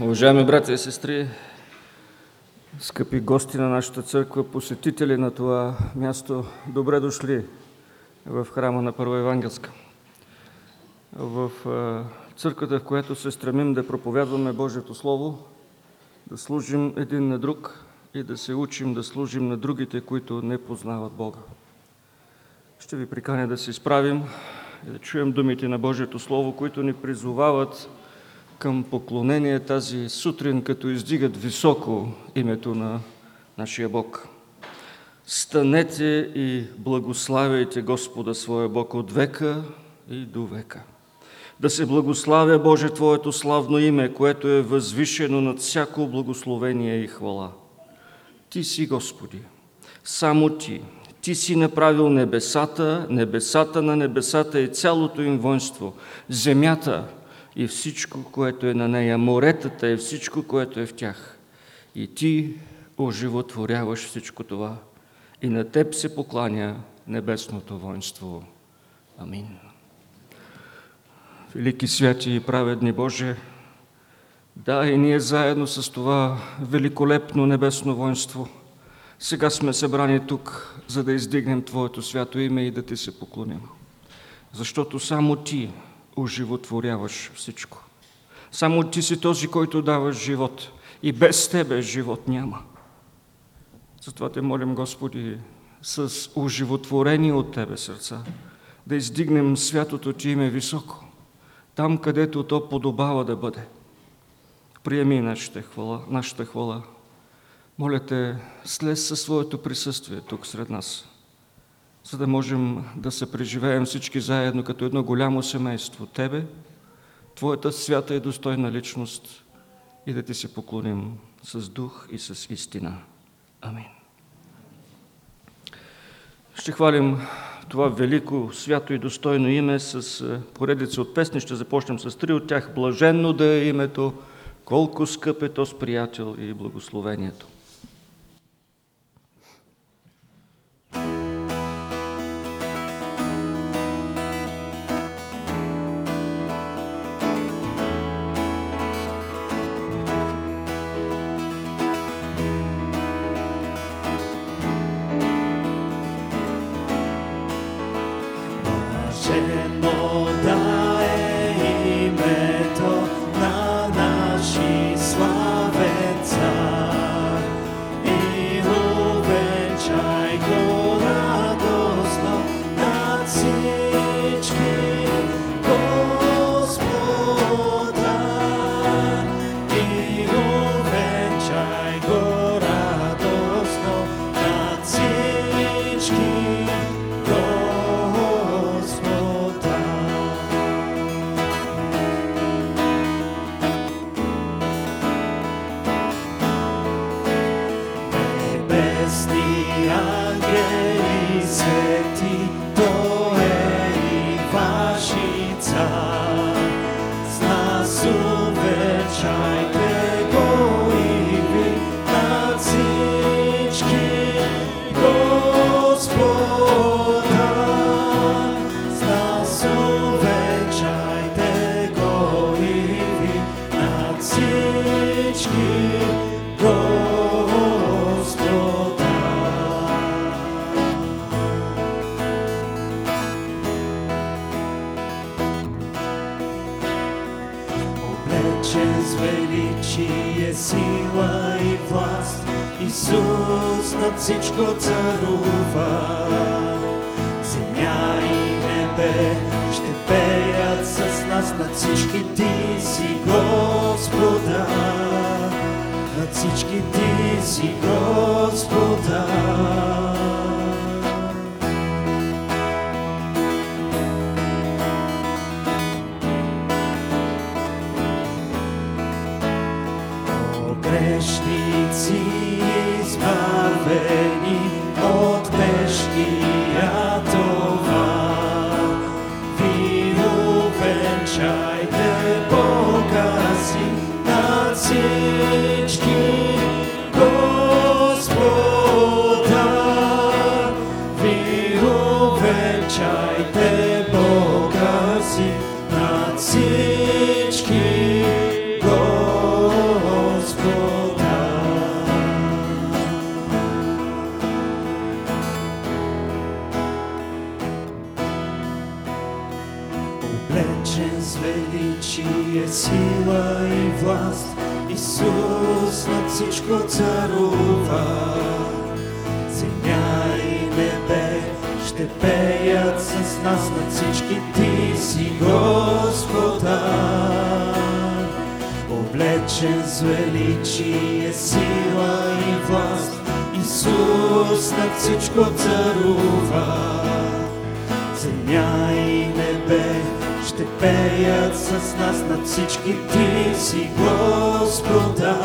Уважаеми брати и сестри, скъпи гости на нашата църква, посетители на това място, добре дошли в храма на Първа Евангелска. В църквата, в която се стремим да проповядваме Божието Слово, да служим един на друг и да се учим да служим на другите, които не познават Бога. Ще ви приканя да се изправим и да чуем думите на Божието Слово, които ни призовават към поклонение тази сутрин, като издигат високо името на нашия Бог. Станете и благославяйте Господа своя Бог от века и до века. Да се благославя, Боже, Твоето славно име, което е възвишено над всяко благословение и хвала. Ти си, Господи, само Ти. Ти си направил небесата, небесата на небесата и цялото им воинство, земята и всичко, което е на нея, моретата и всичко, което е в тях. И Ти оживотворяваш всичко това. И на Теб се покланя небесното воинство. Амин. Велики святи и праведни Боже, да, и ние заедно с това великолепно небесно воинство, сега сме събрани тук, за да издигнем Твоето свято име и да Ти се поклоним. Защото само Ти оживотворяваш всичко. Само Ти си този, който даваш живот. И без Тебе живот няма. Затова Те молим, Господи, с оживотворени от Тебе сърца, да издигнем святото Ти име високо, там, където то подобава да бъде. Приеми нашата хвала, нашата хвала. Моля Те, слез със своето присъствие тук сред нас, за да можем да се преживеем всички заедно като едно голямо семейство. Тебе, Твоята свята и достойна личност и да Ти се поклоним с дух и с истина. Амин. Ще хвалим това велико, свято и достойно име с поредица от песни. Ще започнем с три от тях. Блаженно да е името, колко скъп е то с приятел и благословението. грешници избавени от мешки. нас над всички ти си Господа. Облечен с величие, сила и власт, Исус над всичко царува. Земя и небе ще пеят с нас над всички ти си Господа.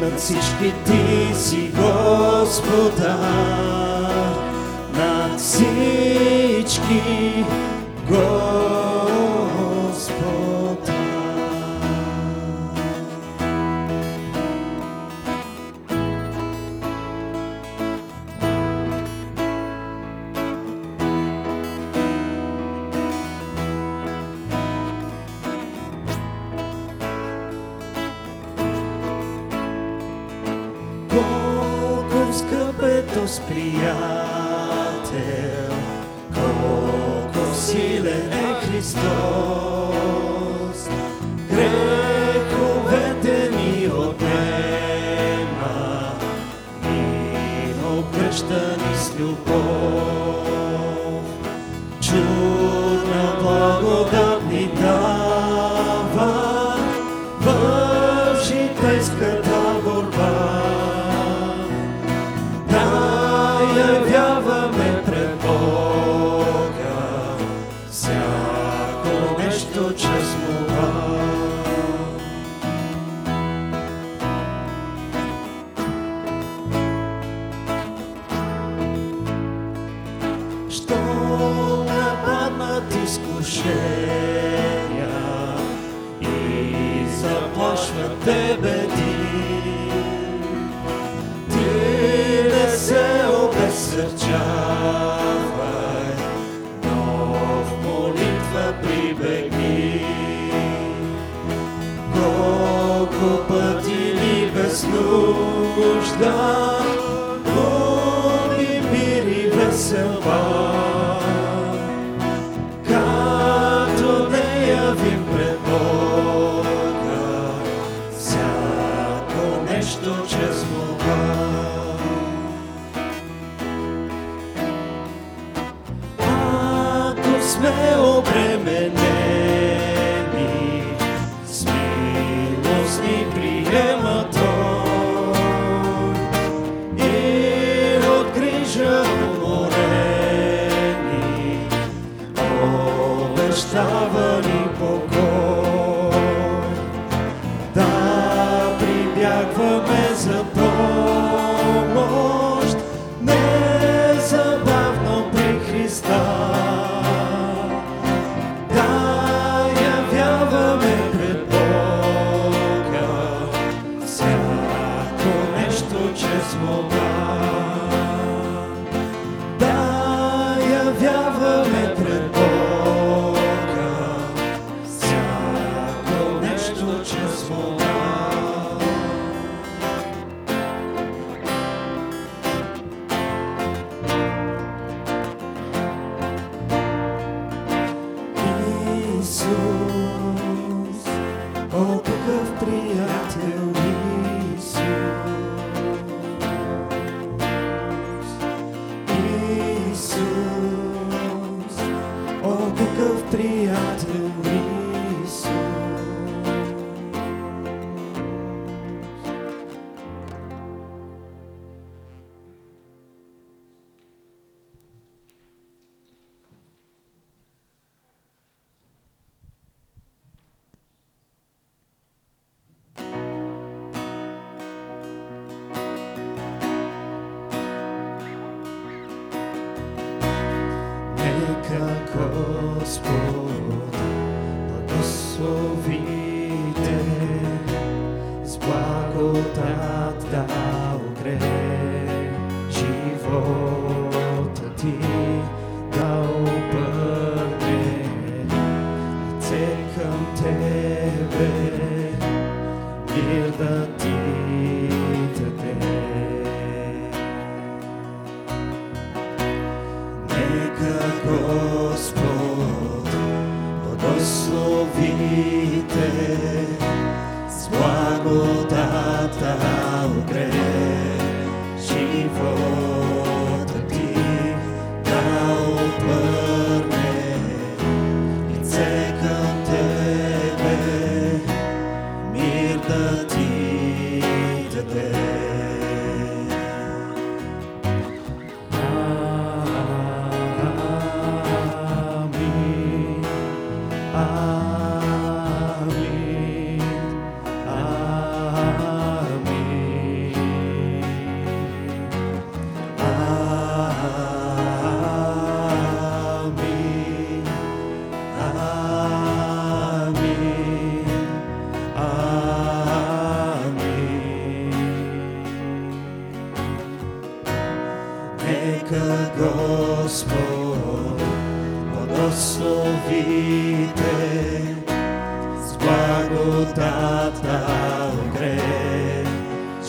Над всички ти си Господа всички гори. place goodbye.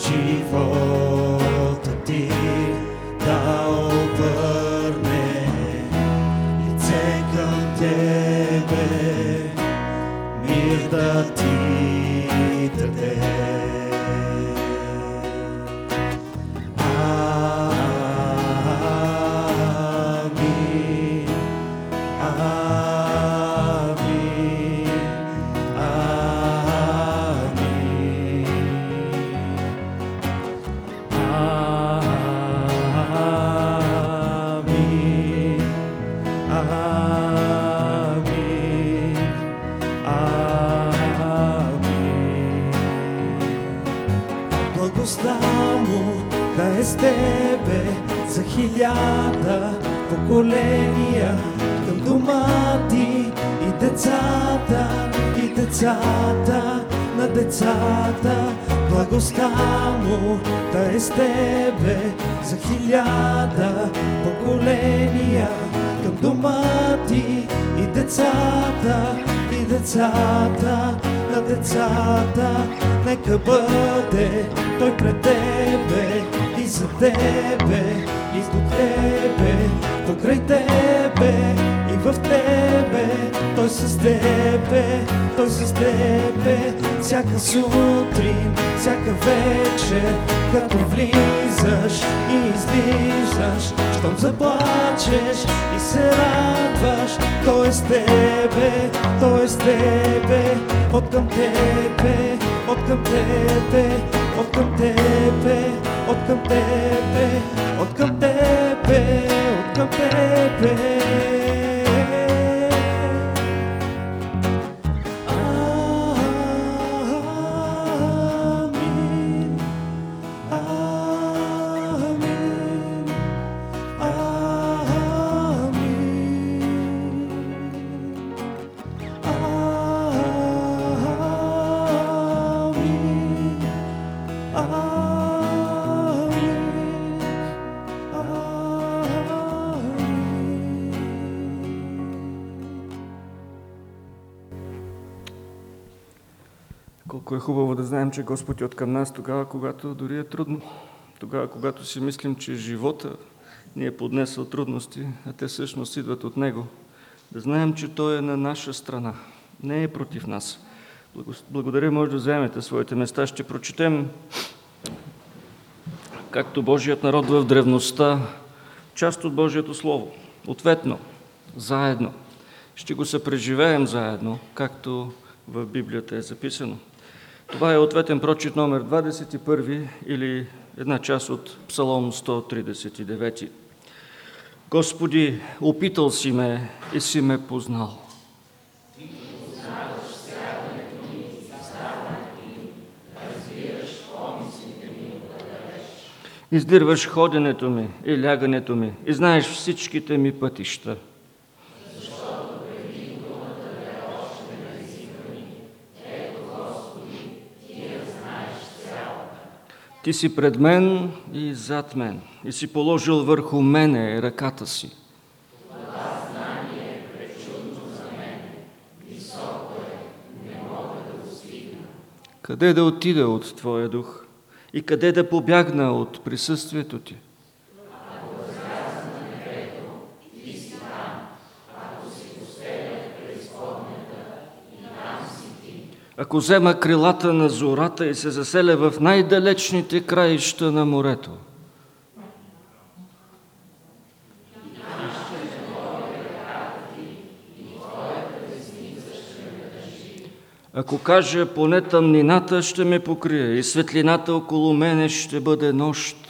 Живота поколения към дома ти и децата, и децата на децата. Благостта му да е с тебе за хиляда поколения към дома ти и децата, и децата на децата. Нека бъде той пред тебе и за тебе и до тебе, покрай тебе и в тебе. Той с тебе, той с тебе, всяка сутрин, всяка вечер, като влизаш и излизаш, щом заплачеш и се радваш, той е с тебе, той е с тебе, от към тебе, от към тебе, от към тебе, от към тебе, тебе, Колко е хубаво да знаем, че Господ е от към нас тогава, когато дори е трудно. Тогава, когато си мислим, че живота ни е поднесъл трудности, а те всъщност идват от Него. Да знаем, че Той е на наша страна, не е против нас. Благо- Благодаря, може да вземете своите места. Ще прочетем, както Божият народ в древността, част от Божието Слово. Ответно, заедно. Ще го съпреживеем заедно, както в Библията е записано. Това е ответен прочит номер 21 или една част от Псалом 139. Господи, опитал си ме и си ме познал. Издирваш ходенето ми и лягането ми и знаеш всичките ми пътища. Ти си пред мен и зад мен и си положил върху мене ръката си. Къде да отида от Твоя дух и къде да побягна от присъствието Ти? Ако взема крилата на зората и се заселя в най-далечните краища на морето, Ако кажа, поне тъмнината ще ме покрие и светлината около мене ще бъде нощ.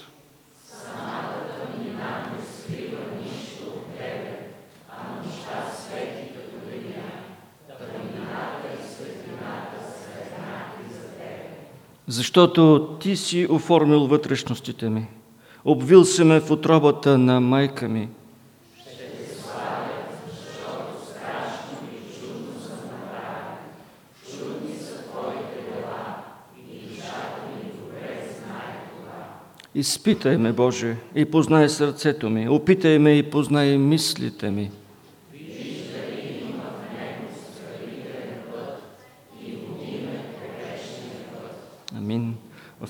Защото ти си оформил вътрешностите ми, обвил се ме в отробата на майка ми. Изпитай ме, Боже, и познай сърцето ми, опитай ме и познай мислите ми.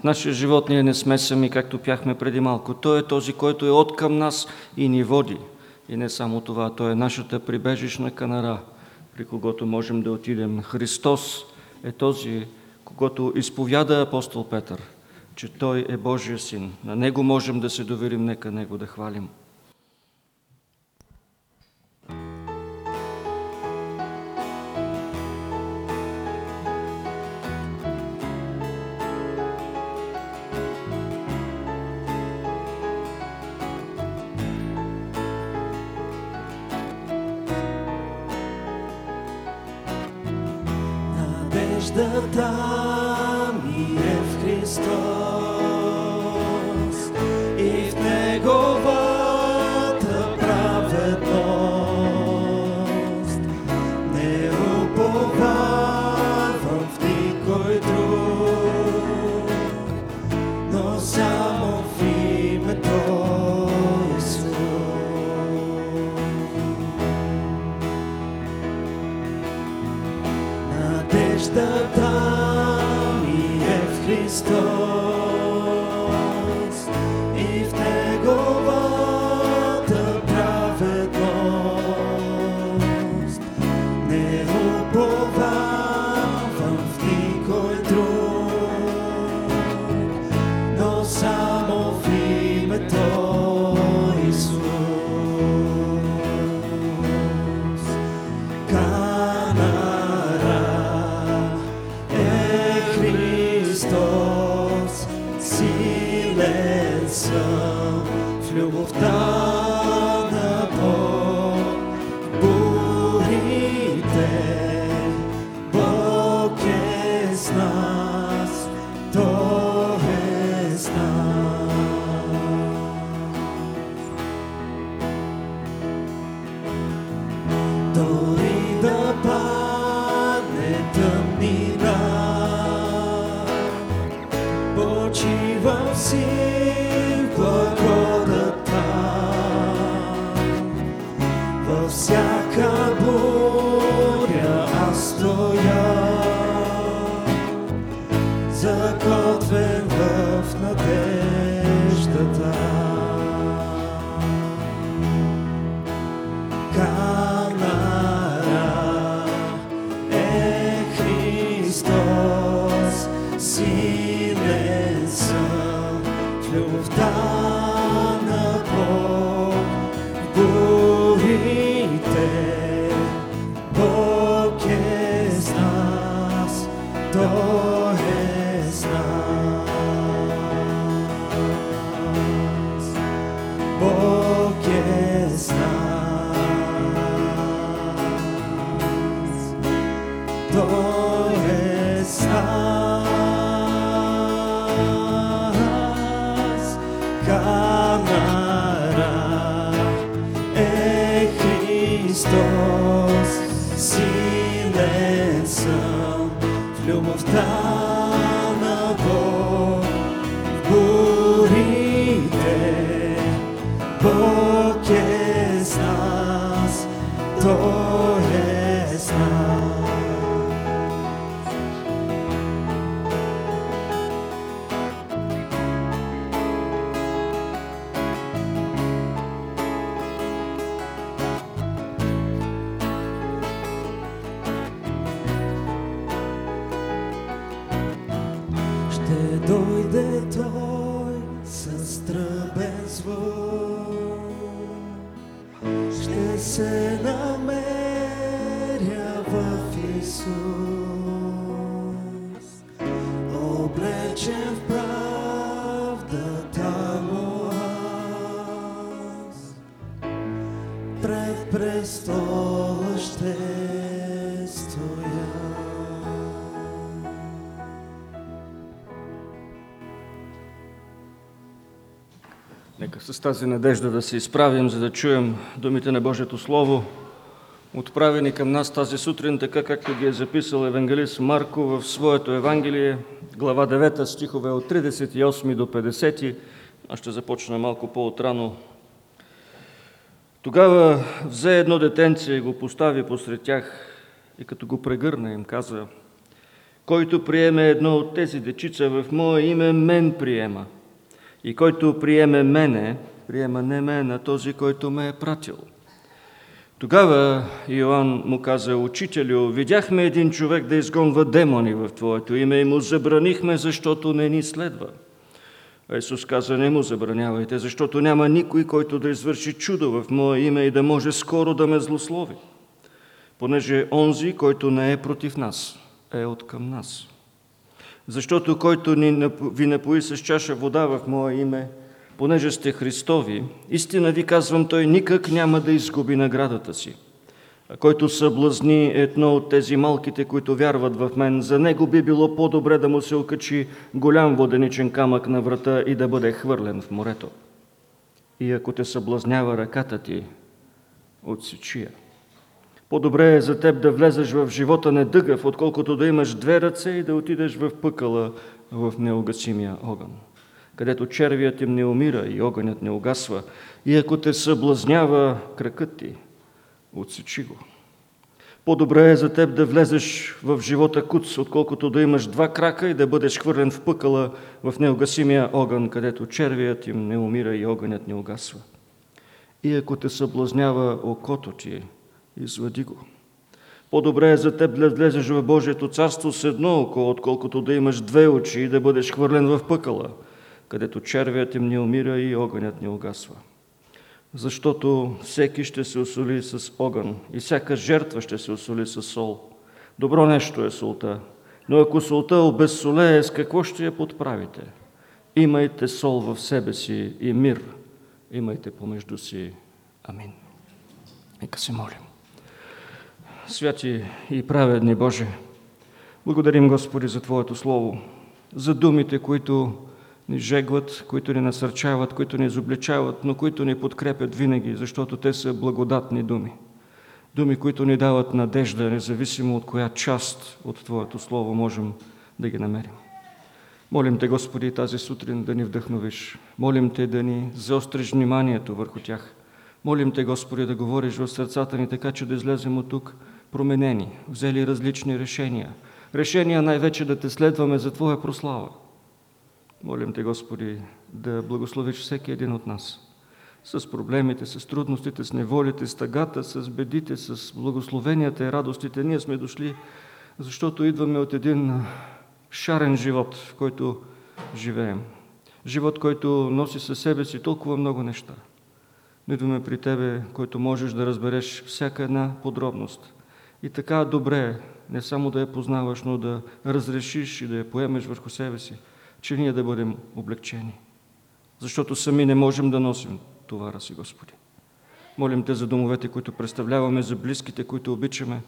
Нашия живот ние не сме сами, както пяхме преди малко. Той е този, който е от към нас и ни води. И не само това, Той е нашата прибежищна канара, при когото можем да отидем. Христос е този, когато изповяда апостол Петър, че Той е Божия син. На Него можем да се доверим, нека Него да хвалим. Надеждата ми в любовта Ще се намеря в Исус, с тази надежда да се изправим, за да чуем думите на Божието Слово, отправени към нас тази сутрин, така както ги е записал евангелист Марко в своето Евангелие, глава 9, стихове от 38 до 50. Аз ще започна малко по-отрано. Тогава взе едно детенце и го постави посред тях и като го прегърна им каза, Който приеме едно от тези дечица в Мое име, мен приема. И който приеме мене, приема не мен, а този, който ме е пратил. Тогава Йоанн му каза, Учителю, видяхме един човек да изгонва демони в Твоето име и му забранихме, защото не ни следва. А Исус каза, не му забранявайте, защото няма никой, който да извърши чудо в Мое име и да може скоро да ме злослови. Понеже онзи, който не е против нас, е от към нас. Защото който ни, ви напои с чаша вода в Мое име, понеже сте Христови, истина ви казвам, той никак няма да изгуби наградата си. А който съблазни едно от тези малките, които вярват в мен, за него би било по-добре да му се окачи голям воденичен камък на врата и да бъде хвърлен в морето. И ако те съблазнява ръката ти, отсечи я. По-добре е за теб да влезеш в живота недъгъв, отколкото да имаш две ръце и да отидеш в пъкъла в неугасимия огън където червият им не умира и огънят не угасва. И ако те съблазнява кракът ти, отсечи го. По-добре е за теб да влезеш в живота куц, отколкото да имаш два крака и да бъдеш хвърлен в пъкала в неугасимия огън, където червият им не умира и огънят не угасва. И ако те съблазнява окото ти, извади го. По-добре е за теб да влезеш в Божието царство с едно око, отколкото да имаш две очи и да бъдеш хвърлен в пъкала – където червият им не умира и огънят не угасва. Защото всеки ще се осоли с огън и всяка жертва ще се осоли с сол. Добро нещо е солта, но ако солта обезсолее, с какво ще я подправите? Имайте сол в себе си и мир. Имайте помежду си. Амин. Нека се молим. Святи и праведни Боже, благодарим Господи за Твоето Слово, за думите, които ни жегват, които ни насърчават, които ни изобличават, но които ни подкрепят винаги, защото те са благодатни думи. Думи, които ни дават надежда, независимо от коя част от Твоето Слово можем да ги намерим. Молим Те, Господи, тази сутрин да ни вдъхновиш. Молим Те да ни заостриш вниманието върху тях. Молим Те, Господи, да говориш в сърцата ни така, че да излезем от тук променени, взели различни решения. Решения най-вече да Те следваме за Твоя прослава Молим Те, Господи, да благословиш всеки един от нас с проблемите, с трудностите, с неволите, с тъгата, с бедите, с благословенията и радостите. Ние сме дошли, защото идваме от един шарен живот, в който живеем. Живот, който носи със себе си толкова много неща. Идваме при Тебе, който можеш да разбереш всяка една подробност. И така добре не само да я познаваш, но да разрешиш и да я поемеш върху себе си че ние да бъдем облегчени. Защото сами не можем да носим товара си, Господи. Молим Те за домовете, които представляваме, за близките, които обичаме,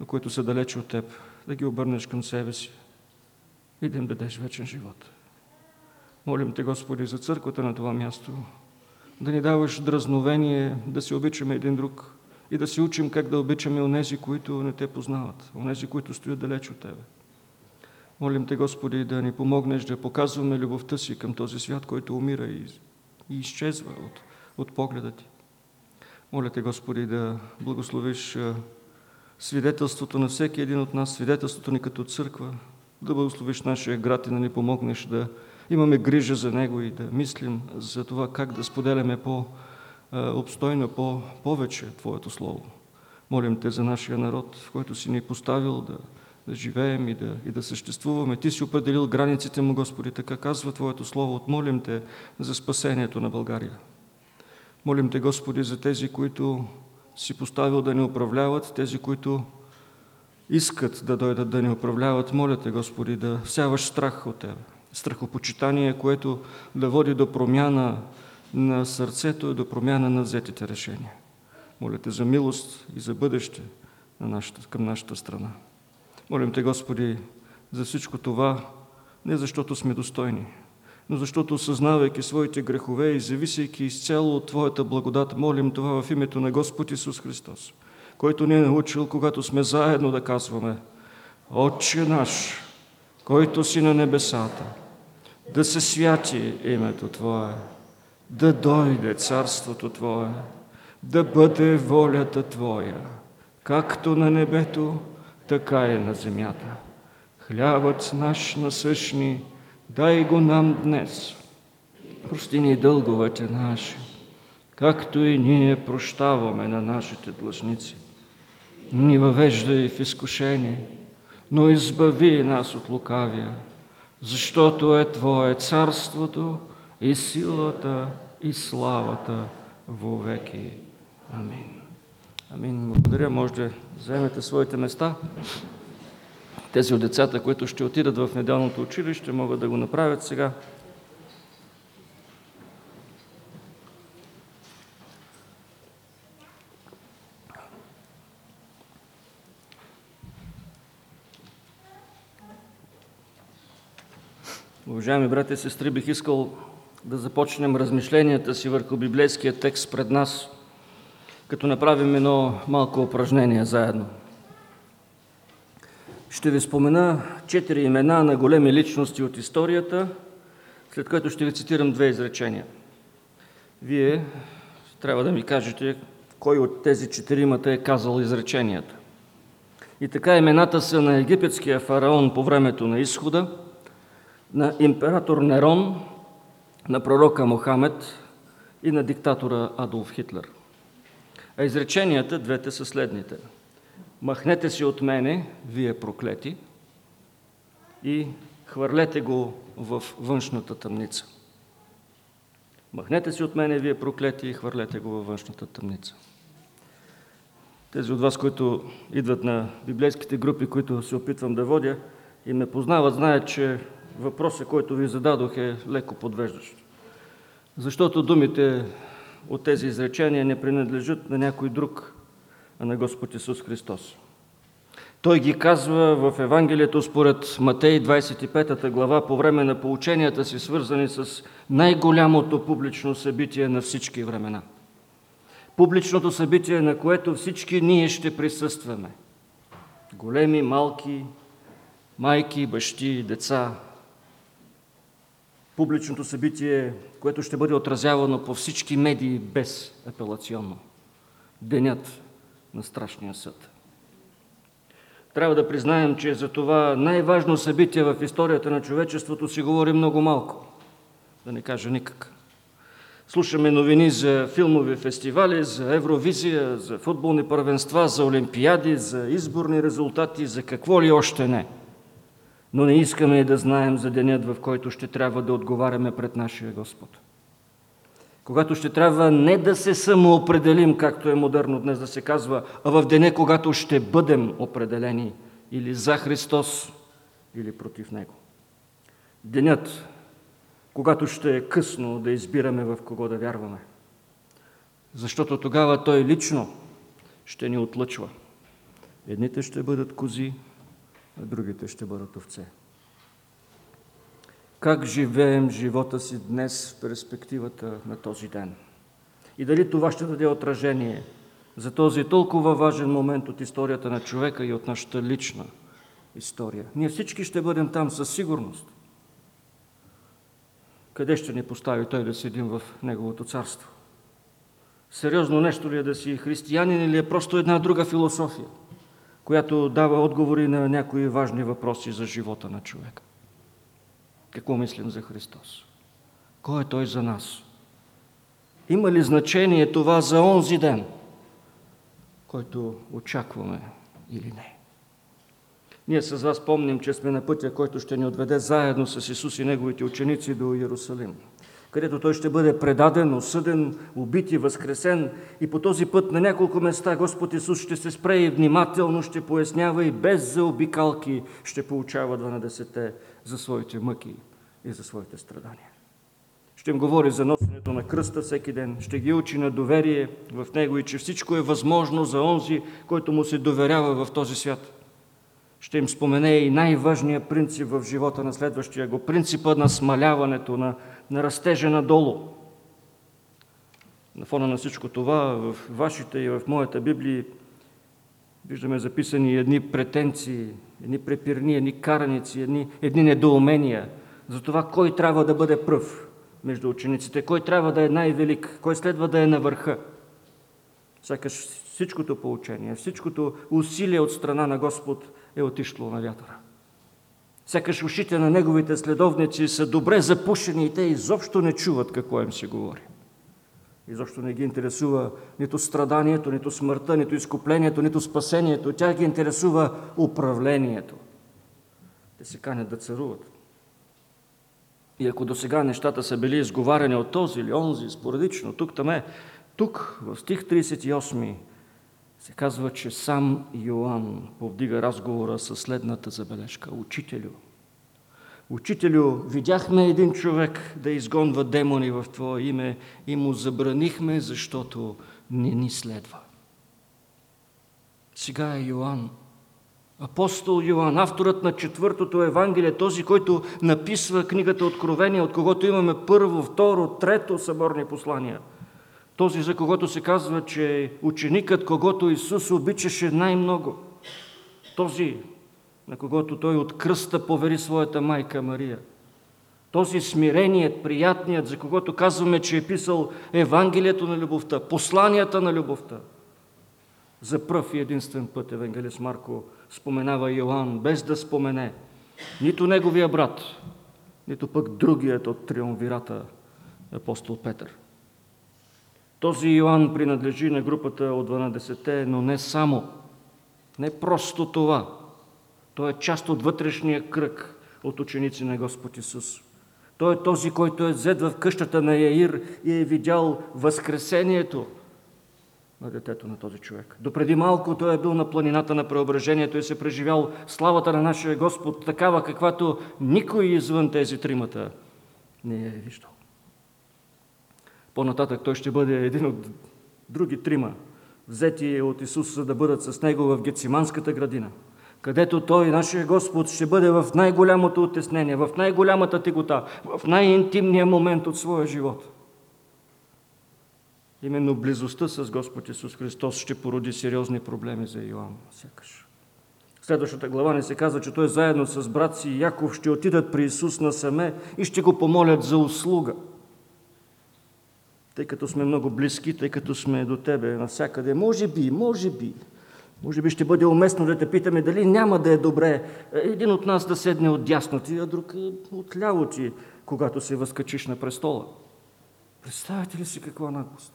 но които са далече от Теб, да ги обърнеш към себе си и да им дадеш вечен живот. Молим Те, Господи, за църквата на това място, да ни даваш дразновение, да се обичаме един друг и да се учим как да обичаме онези, които не Те познават, онези, които стоят далеч от Тебе. Молим Те, Господи, да ни помогнеш да показваме любовта си към този свят, който умира и, и изчезва от, от погледа Ти. Моля Те, Господи, да благословиш свидетелството на всеки един от нас, свидетелството ни като църква, да благословиш нашия град и да ни помогнеш да имаме грижа за него и да мислим за това как да споделяме по-обстойно, по-повече Твоето Слово. Молим Те за нашия народ, в който си ни поставил да да живеем и да, и да съществуваме. Ти си определил границите му, Господи, така казва Твоето Слово. Отмолим Те за спасението на България. Молим Те, Господи, за тези, които си поставил да ни управляват, тези, които искат да дойдат да ни управляват. Моля Те, Господи, да всяваш страх от Тебе. Страхопочитание, което да води до промяна на сърцето и до промяна на взетите решения. Моля Те за милост и за бъдеще на нашата, към нашата страна. Молим Те, Господи, за всичко това, не защото сме достойни, но защото осъзнавайки своите грехове и зависейки изцяло от Твоята благодат, молим това в името на Господ Исус Христос, който ни е научил, когато сме заедно да казваме Отче наш, който си на небесата, да се святи името Твое, да дойде царството Твое, да бъде волята Твоя, както на небето, така е на земята. Хлябът наш насъщни, дай го нам днес. Прости ни дълговете наши, както и ние прощаваме на нашите длъжници. Ни въвеждай в изкушение, но избави нас от лукавия, защото е Твое царството и силата и славата вовеки. Амин. Амин. Благодаря. Може да вземете своите места. Тези от децата, които ще отидат в неделното училище, могат да го направят сега. Уважаеми брати и сестри, бих искал да започнем размишленията си върху библейския текст пред нас, като направим едно малко упражнение заедно. Ще ви спомена четири имена на големи личности от историята, след което ще ви цитирам две изречения. Вие трябва да ми кажете кой от тези четиримата е казал изреченията. И така имената са на египетския фараон по времето на изхода, на император Нерон, на пророка Мохамед и на диктатора Адолф Хитлер. А изреченията, двете са следните. Махнете си от мене, вие проклети, и хвърлете го в външната тъмница. Махнете си от мене, вие проклети, и хвърлете го във външната тъмница. Тези от вас, които идват на библейските групи, които се опитвам да водя и ме познават, знаят, че въпросът, който ви зададох е леко подвеждащ. Защото думите от тези изречения не принадлежат на някой друг, а на Господ Исус Христос. Той ги казва в Евангелието според Матей 25 глава по време на поученията си, свързани с най-голямото публично събитие на всички времена. Публичното събитие, на което всички ние ще присъстваме. Големи, малки, майки, бащи, деца, публичното събитие, което ще бъде отразявано по всички медии без апелационно. Денят на страшния съд. Трябва да признаем, че за това най-важно събитие в историята на човечеството си говори много малко, да не кажа никак. Слушаме новини за филмови фестивали, за Евровизия, за футболни първенства, за олимпиади, за изборни резултати, за какво ли още не – но не искаме и да знаем за денят, в който ще трябва да отговаряме пред нашия Господ. Когато ще трябва не да се самоопределим, както е модерно днес да се казва, а в деня, когато ще бъдем определени или за Христос, или против Него. Денят, когато ще е късно да избираме в кого да вярваме. Защото тогава Той лично ще ни отлъчва. Едните ще бъдат кози, а другите ще бъдат овце. Как живеем живота си днес в перспективата на този ден? И дали това ще даде отражение за този толкова важен момент от историята на човека и от нашата лична история? Ние всички ще бъдем там със сигурност. Къде ще ни постави Той да седим в Неговото царство? Сериозно нещо ли е да си християнин или е просто една друга философия? Която дава отговори на някои важни въпроси за живота на човека. Какво мислим за Христос? Кой е Той за нас? Има ли значение това за онзи ден, който очакваме или не? Ние с вас помним, че сме на пътя, който ще ни отведе заедно с Исус и Неговите ученици до Иерусалим където той ще бъде предаден, осъден, убит и възкресен. И по този път на няколко места Господ Исус ще се спре и внимателно ще пояснява и без заобикалки ще получава 12 за своите мъки и за своите страдания. Ще им говори за носенето на кръста всеки ден, ще ги учи на доверие в Него и че всичко е възможно за онзи, който му се доверява в този свят. Ще им спомене и най-важният принцип в живота на следващия го, принципа на смаляването, на на растежа надолу. На фона на всичко това, в вашите и в моята Библия виждаме записани едни претенции, едни препирни, едни караници, едни, едни недоумения за това кой трябва да бъде пръв между учениците, кой трябва да е най-велик, кой следва да е на върха. Сякаш всичкото поучение, всичкото усилие от страна на Господ е отишло на вятъра. Сякаш ушите на неговите следовници са добре запушени и те изобщо не чуват какво им се говори. Изобщо не ги интересува нито страданието, нито смъртта, нито изкуплението, нито спасението. Тя ги интересува управлението. Те се канят да царуват. И ако до сега нещата са били изговаряни от този или онзи, споредично, тук там е, тук в стих 38 се казва, че сам Йоанн повдига разговора със следната забележка. Учителю, Учителю, видяхме един човек да изгонва демони в Твое име и му забранихме, защото не ни следва. Сега е Йоанн, апостол Йоанн, авторът на четвъртото Евангелие, този, който написва книгата Откровение, от когото имаме първо, второ, трето съборни послания. Този, за когото се казва, че е ученикът, когото Исус обичаше най-много. Този, на когото той от кръста повери своята майка Мария. Този смиреният, приятният, за когото казваме, че е писал Евангелието на любовта, посланията на любовта. За пръв и единствен път евангелист Марко споменава Йоанн, без да спомене нито неговия брат, нито пък другият от триумвирата, апостол Петър. Този Йоанн принадлежи на групата от 12-те, но не само. Не просто това. Той е част от вътрешния кръг от ученици на Господ Исус. Той е този, който е взет в къщата на Яир и е видял възкресението на детето на този човек. Допреди малко той е бил на планината на преображението и се преживял славата на нашия Господ, такава каквато никой извън тези тримата не е виждал. По-нататък той ще бъде един от други трима, взети от Исус, за да бъдат с него в Гециманската градина – където Той, нашия Господ, ще бъде в най-голямото отеснение, в най-голямата тегота, в най-интимния момент от своя живот. Именно близостта с Господ Исус Христос ще породи сериозни проблеми за Йоанн, сякаш. В следващата глава не се казва, че той заедно с брат си Яков ще отидат при Исус насаме и ще го помолят за услуга. Тъй като сме много близки, тъй като сме до Тебе навсякъде, може би, може би, може би ще бъде уместно да те питаме дали няма да е добре един от нас да седне от дясно ти, а друг от ляво ти, когато се възкачиш на престола. Представете ли си каква наглост?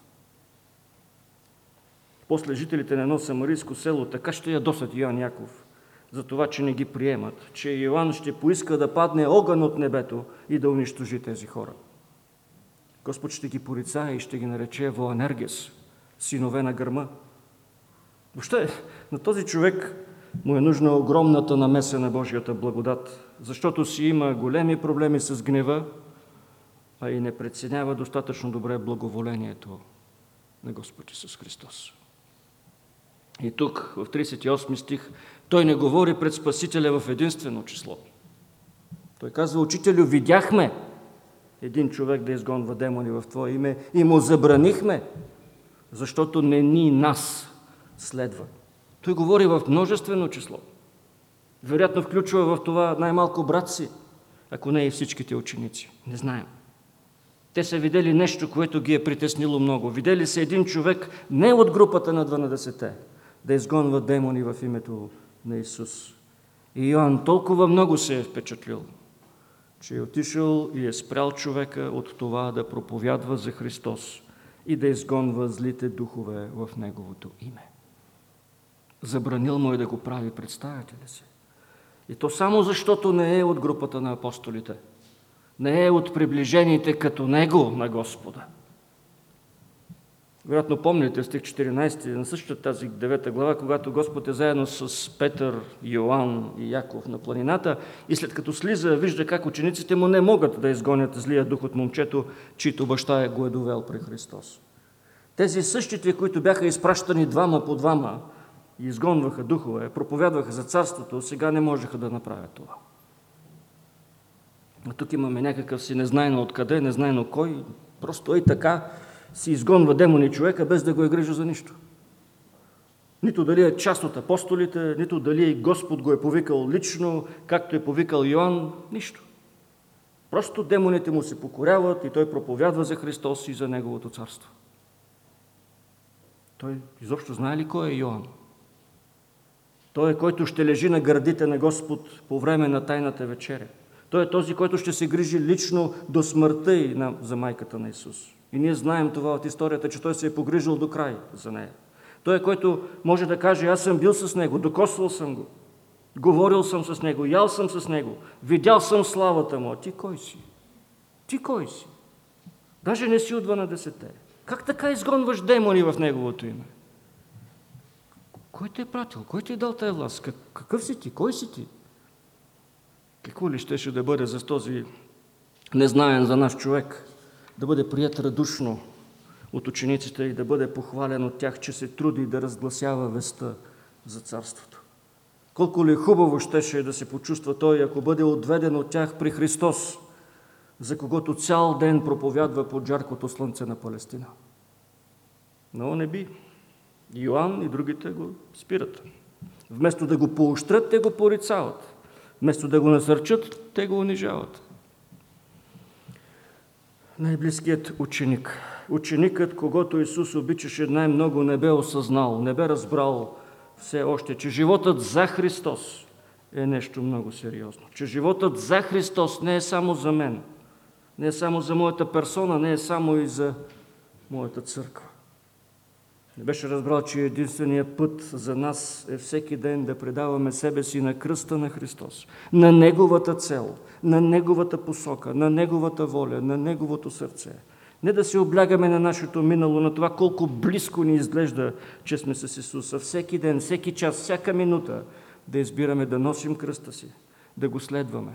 После жителите на едно самарийско село така ще ядосат Йоан Яков за това, че не ги приемат, че Йоан ще поиска да падне огън от небето и да унищожи тези хора. Господ ще ги порицае и ще ги нарече Воанергес, синове на гърма. Въобще, на този човек му е нужна огромната намеса на Божията благодат, защото си има големи проблеми с гнева, а и не преценява достатъчно добре благоволението на Господ Исус Христос. И тук, в 38 стих, той не говори пред Спасителя в единствено число. Той казва, Учителю, видяхме един човек да изгонва демони в Твое име и му забранихме, защото не ни нас следва. Той говори в множествено число. Вероятно включва в това най-малко брат си, ако не и всичките ученици. Не знаем. Те са видели нещо, което ги е притеснило много. Видели са един човек не от групата на 12-те, да изгонва демони в името на Исус. И Йоанн толкова много се е впечатлил, че е отишъл и е спрял човека от това да проповядва за Христос и да изгонва злите духове в Неговото име. Забранил му е да го прави, представяте ли си? И то само защото не е от групата на апостолите. Не е от приближените като него на Господа. Вероятно помните стих 14 на същата тази 9 глава, когато Господ е заедно с Петър, Йоанн и Яков на планината и след като слиза, вижда как учениците му не могат да изгонят злия дух от момчето, чието баща е го е довел при Христос. Тези същите, които бяха изпращани двама по двама, и изгонваха духове, проповядваха за царството, сега не можеха да направят това. А тук имаме някакъв си незнайно откъде, незнайно кой, просто и така си изгонва демони човека, без да го е грижа за нищо. Нито дали е част от апостолите, нито дали Господ го е повикал лично, както е повикал Йоанн, нищо. Просто демоните му се покоряват и той проповядва за Христос и за Неговото царство. Той изобщо знае ли кой е Йоанн? Той е който ще лежи на гърдите на Господ по време на тайната вечеря. Той е този, който ще се грижи лично до смъртта и на, за майката на Исус. И ние знаем това от историята, че Той се е погрижил до край за нея. Той е който може да каже, аз съм бил с Него, докосвал съм Го, говорил съм с Него, ял съм с Него, видял съм славата Му. Ти кой си? Ти кой си? Даже не си от 12 Как така изгонваш демони в Неговото име? Кой те е пратил? Кой ти е дал тая власт? Какъв си ти? Кой си ти? Какво ли щеше да бъде за този незнаен за наш човек? Да бъде прият радушно от учениците и да бъде похвален от тях, че се труди да разгласява веста за царството. Колко ли хубаво щеше да се почувства той, ако бъде отведен от тях при Христос, за когото цял ден проповядва под жаркото слънце на Палестина. Но не би. Йоанн и другите го спират. Вместо да го поощрят, те го порицават. Вместо да го насърчат, те го унижават. Най-близкият ученик. Ученикът, когато Исус обичаше най-много, не бе осъзнал, не бе разбрал все още, че животът за Христос е нещо много сериозно. Че животът за Христос не е само за мен, не е само за моята персона, не е само и за моята църква. Не беше разбрал, че единственият път за нас е всеки ден да предаваме себе си на кръста на Христос, на Неговата цел, на Неговата посока, на Неговата воля, на Неговото сърце. Не да се облягаме на нашето минало, на това колко близко ни изглежда, че сме с Исуса. Всеки ден, всеки час, всяка минута да избираме да носим кръста си, да го следваме,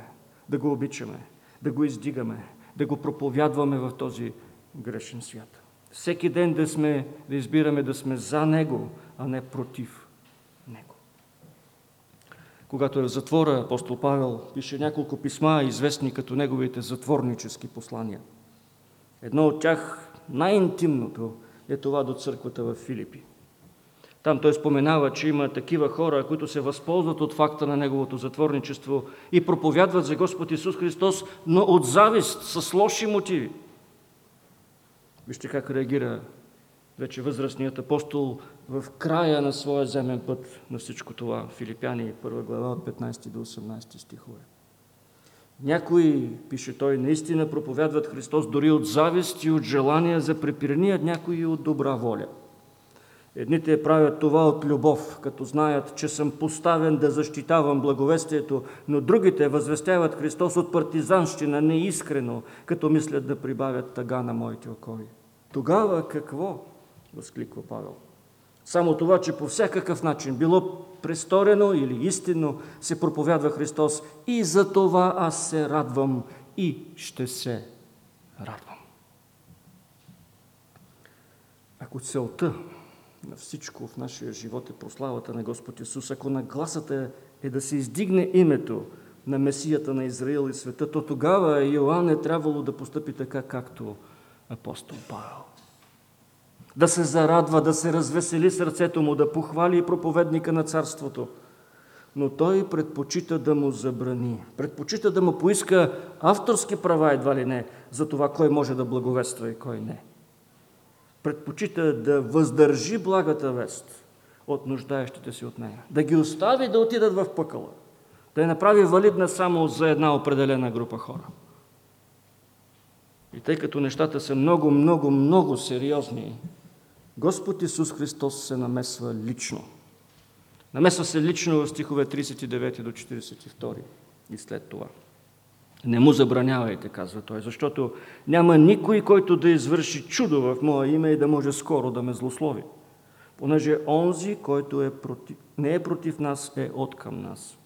да го обичаме, да го издигаме, да го проповядваме в този грешен свят. Всеки ден да, сме, да избираме да сме за Него, а не против Него. Когато е в затвора, апостол Павел пише няколко писма, известни като неговите затворнически послания. Едно от тях, най-интимното, е това до църквата в Филипи. Там той споменава, че има такива хора, които се възползват от факта на неговото затворничество и проповядват за Господ Исус Христос, но от завист, с лоши мотиви. Вижте как реагира вече възрастният апостол в края на своя земен път на всичко това. Филипяни, първа глава от 15 до 18 стихове. Някои, пише той, наистина проповядват Христос дори от завист и от желание за препирания, някои от добра воля. Едните правят това от любов, като знаят, че съм поставен да защитавам благовестието, но другите възвестяват Христос от партизанщина, неискрено, като мислят да прибавят тъга на моите окови. Тогава какво? възкликва Павел. Само това, че по всякакъв начин, било престорено или истинно, се проповядва Христос и за това аз се радвам и ще се радвам. Ако целта на всичко в нашия живот е прославата на Господ Исус, ако нагласата е да се издигне името на Месията на Израил и света, то тогава Йоанн е трябвало да постъпи така, както апостол Павел. Да се зарадва, да се развесели сърцето му, да похвали проповедника на царството. Но той предпочита да му забрани. Предпочита да му поиска авторски права, едва ли не, за това кой може да благовества и кой не. Предпочита да въздържи благата вест от нуждаещите си от нея. Да ги остави да отидат в пъкъла. Да я направи валидна само за една определена група хора. И тъй като нещата са много, много, много сериозни, Господ Исус Христос се намесва лично. Намесва се лично в стихове 39 до 42 и след това. Не му забранявайте, казва той, защото няма никой, който да извърши чудо в мое име и да може скоро да ме злослови. Понеже онзи, който е против, не е против нас, е от към нас.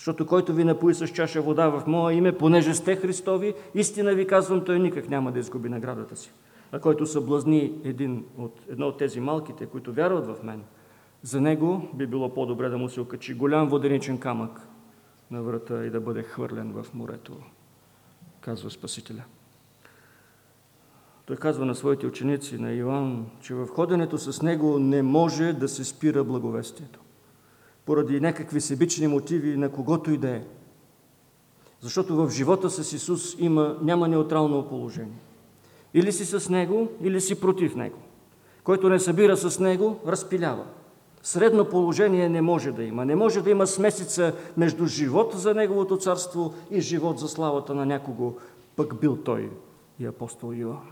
Защото който ви напои с чаша вода в мое име, понеже сте Христови, истина ви казвам, той никак няма да изгуби наградата си. А който съблазни един от, едно от тези малките, които вярват в мен, за него би било по-добре да му се окачи голям воденичен камък на врата и да бъде хвърлен в морето, казва Спасителя. Той казва на своите ученици, на Иоанн, че в ходенето с него не може да се спира благовестието поради някакви себични мотиви на когото и да е. Защото в живота с Исус има, няма неутрално положение. Или си с Него, или си против Него. Който не събира с Него, разпилява. Средно положение не може да има. Не може да има смесица между живот за Неговото царство и живот за славата на някого, пък бил той и апостол Йоан.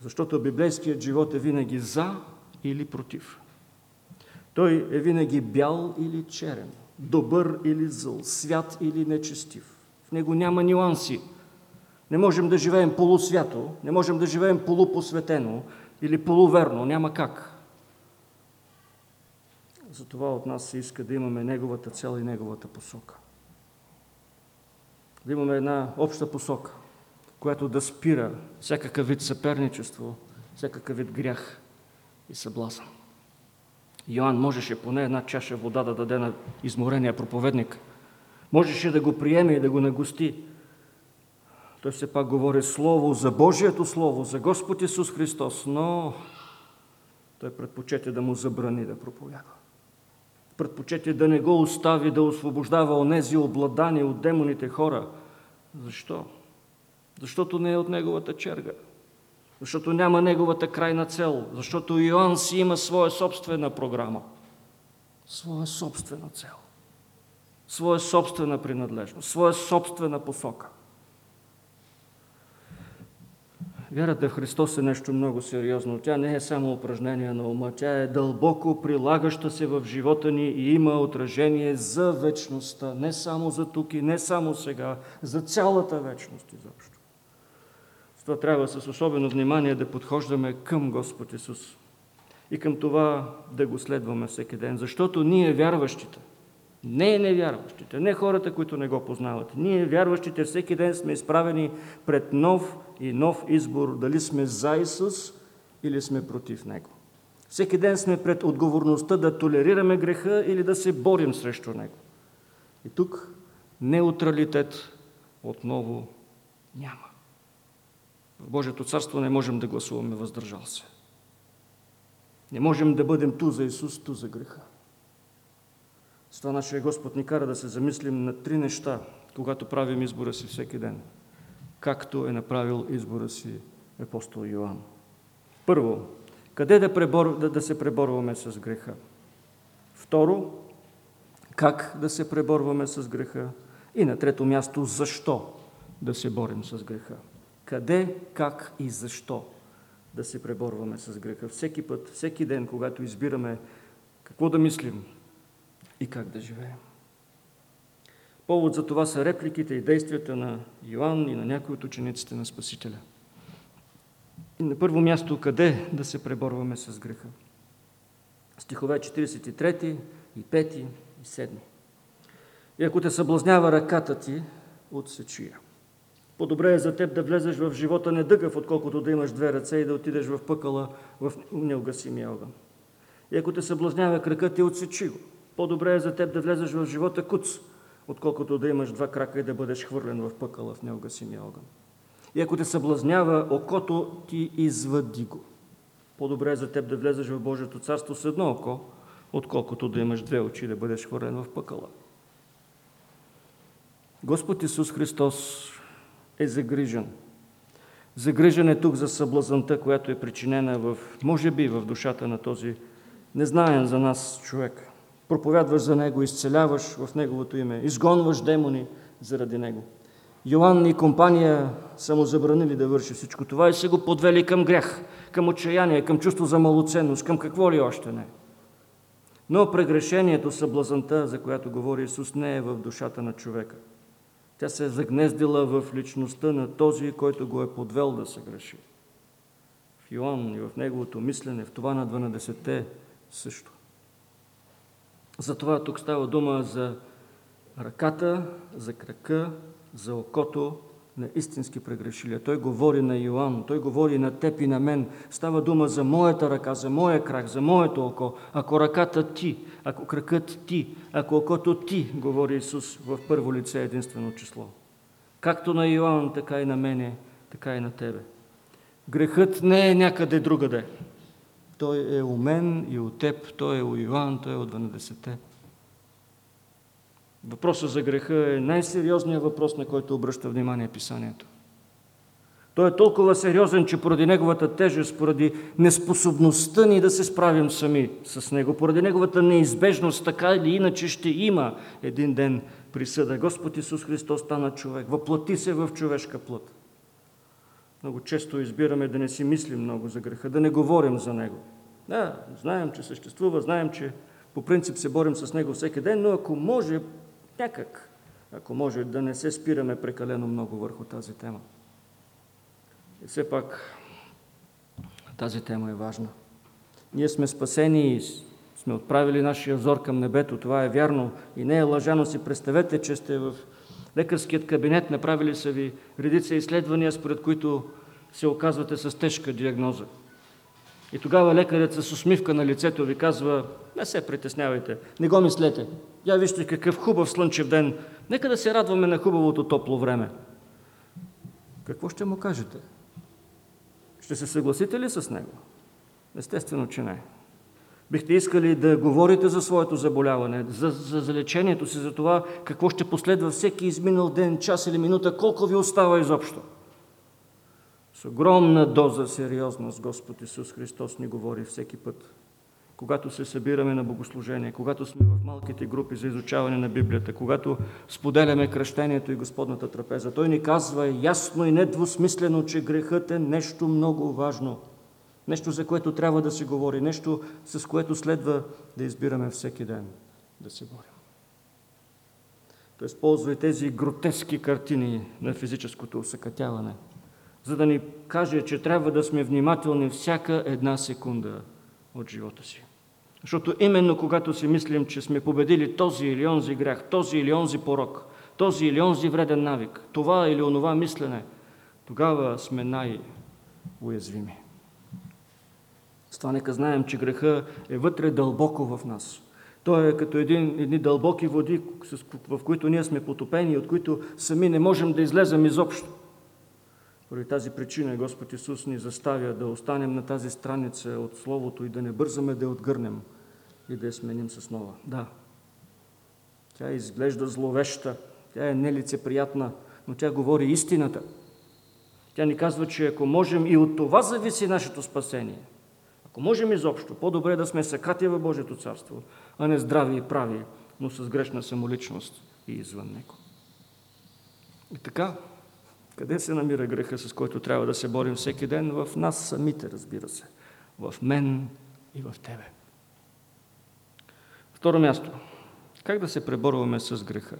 Защото библейският живот е винаги за или против. Той е винаги бял или черен, добър или зъл, свят или нечестив. В него няма нюанси. Не можем да живеем полусвято, не можем да живеем полупосветено или полуверно, няма как. Затова от нас се иска да имаме Неговата цел и Неговата посока. Да имаме една обща посока, която да спира всякакъв вид съперничество, всякакъв вид грях и съблазън. Йоанн можеше поне една чаша вода да даде на изморения проповедник. Можеше да го приеме и да го нагости. Той все пак говори Слово за Божието Слово, за Господ Исус Христос, но той предпочете да му забрани да проповядва. Предпочете да не го остави да освобождава онези обладани от демоните хора. Защо? Защото не е от неговата черга. Защото няма неговата крайна цел. Защото Йоанн си има своя собствена програма. Своя собствена цел. Своя собствена принадлежност. Своя собствена посока. Вярата в Христос е нещо много сериозно. Тя не е само упражнение на ума, тя е дълбоко прилагаща се в живота ни и има отражение за вечността. Не само за тук и не само сега, за цялата вечност изобщо. Това трябва с особено внимание да подхождаме към Господ Исус и към това да го следваме всеки ден, защото ние вярващите, не невярващите, не хората, които не го познават. Ние, вярващите, всеки ден сме изправени пред нов и нов избор, дали сме за Исус или сме против Него. Всеки ден сме пред отговорността да толерираме греха или да се борим срещу Него. И тук неутралитет отново няма. В Божието царство не можем да гласуваме въздържал се. Не можем да бъдем ту за Исус, ту за греха. С това нашия Господ ни кара да се замислим на три неща, когато правим избора си всеки ден, както е направил избора си апостол Йоанн. Първо, къде да, пребор... да, да се преборваме с греха? Второ, как да се преборваме с греха? И на трето място, защо да се борим с греха? Къде, как и защо да се преборваме с греха? Всеки път, всеки ден, когато избираме какво да мислим, и как да живеем. Повод за това са репликите и действията на Йоанн и на някои от учениците на Спасителя. И на първо място, къде да се преборваме с греха? Стихове 43 и 5 и 7. И ако те съблазнява ръката ти, отсечи я. По-добре е за теб да влезеш в живота недъгъв, отколкото да имаш две ръце и да отидеш в пъкъла в неугасимия огън. И ако те съблазнява кракът ти, отсечи го. По-добре е за теб да влезеш в живота куц, отколкото да имаш два крака и да бъдеш хвърлен в пъкъла в неугасимия огън. И ако те съблазнява окото, ти извади го. По-добре е за теб да влезеш в Божието царство с едно око, отколкото да имаш две очи и да бъдеш хвърлен в пъкъла. Господ Исус Христос е загрижен. Загрижен е тук за съблазанта, която е причинена в, може би, в душата на този незнаен за нас човек проповядваш за Него, изцеляваш в Неговото име, изгонваш демони заради Него. Йоанн и компания са му забранили да върши всичко това и са го подвели към грях, към отчаяние, към чувство за малоценност, към какво ли още не. Но прегрешението, съблазанта, за която говори Исус, не е в душата на човека. Тя се е загнездила в личността на този, който го е подвел да се греши. В Йоанн и в неговото мислене, в това на 12-те също. Затова тук става дума за ръката, за крака, за окото на истински прегрешили. Той говори на Йоанн, той говори на теб и на мен. Става дума за моята ръка, за моя крак, за моето око. Ако ръката ти, ако кракът ти, ако окото ти, говори Исус в първо лице единствено число. Както на Йоанн, така и на мене, така и на тебе. Грехът не е някъде другаде. Той е у мен и у теб, той е у Йоан, той е от 12-те. Въпросът за греха е най-сериозният въпрос, на който обръща внимание писанието. Той е толкова сериозен, че поради неговата тежест, поради неспособността ни да се справим сами с него, поради неговата неизбежност, така или иначе ще има един ден присъда. Господ Исус Христос стана човек, въплати се в човешка плът. Много често избираме да не си мислим много за греха, да не говорим за него. Да, знаем, че съществува, знаем, че по принцип се борим с него всеки ден, но ако може някак, ако може да не се спираме прекалено много върху тази тема. И все пак тази тема е важна. Ние сме спасени и сме отправили нашия взор към небето. Това е вярно и не е лъжано. Си представете, че сте в лекарският кабинет, направили са ви редица изследвания, според които се оказвате с тежка диагноза. И тогава лекарят с усмивка на лицето ви казва, не се притеснявайте, не го мислете. Я вижте какъв хубав слънчев ден. Нека да се радваме на хубавото топло време. Какво ще му кажете? Ще се съгласите ли с него? Естествено, че не. Бихте искали да говорите за своето заболяване, за, за, за лечението си, за това какво ще последва всеки изминал ден, час или минута, колко ви остава изобщо. С огромна доза сериозност Господ Исус Христос ни говори всеки път. Когато се събираме на богослужение, когато сме в малките групи за изучаване на Библията, когато споделяме кръщението и Господната трапеза, Той ни казва ясно и недвусмислено, че грехът е нещо много важно. Нещо, за което трябва да се говори, нещо, с което следва да избираме всеки ден да се борим. Той използва и тези гротески картини на физическото усъкътяване – за да ни каже, че трябва да сме внимателни всяка една секунда от живота си. Защото именно когато си мислим, че сме победили този или онзи грях, този или онзи порок, този или онзи вреден навик, това или онова мислене, тогава сме най-уязвими. С това нека знаем, че греха е вътре дълбоко в нас. Той е като един, едни дълбоки води, в които ние сме потопени, от които сами не можем да излезем изобщо. Поради тази причина Господ Исус ни заставя да останем на тази страница от Словото и да не бързаме да я отгърнем и да я сменим с нова. Да, тя изглежда зловеща, тя е нелицеприятна, но тя говори истината. Тя ни казва, че ако можем и от това зависи нашето спасение, ако можем изобщо, по-добре да сме сакати в Божието царство, а не здрави и прави, но с грешна самоличност и извън него. И така, къде се намира греха, с който трябва да се борим всеки ден? В нас самите, разбира се. В мен и в тебе. Второ място. Как да се преборваме с греха?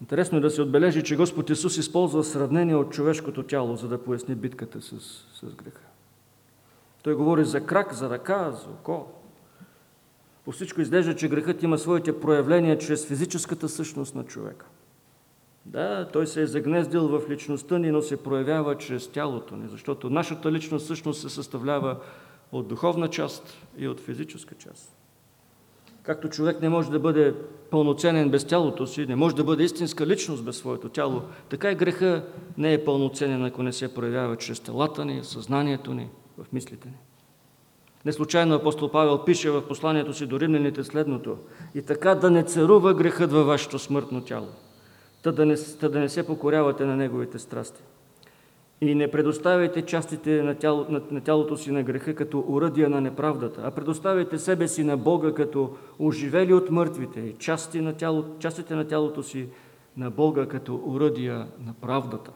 Интересно е да се отбележи, че Господ Исус използва сравнение от човешкото тяло, за да поясни битката с, с греха. Той говори за крак, за ръка, за око. По всичко изглежда, че грехът има своите проявления чрез физическата същност на човека. Да, той се е загнездил в личността ни, но се проявява чрез тялото ни, защото нашата личност всъщност се съставлява от духовна част и от физическа част. Както човек не може да бъде пълноценен без тялото си, не може да бъде истинска личност без своето тяло, така и греха не е пълноценен, ако не се проявява чрез телата ни, съзнанието ни, в мислите ни. Не случайно апостол Павел пише в посланието си до римляните следното и така да не царува грехът във вашето смъртно тяло та да не, та да не се покорявате на неговите страсти. И не предоставяйте частите на, тяло, на, на тялото си на греха като уръдия на неправдата, а предоставяйте себе си на Бога като оживели от мъртвите и части на тяло, частите на тялото си на Бога като уръдия на правдата.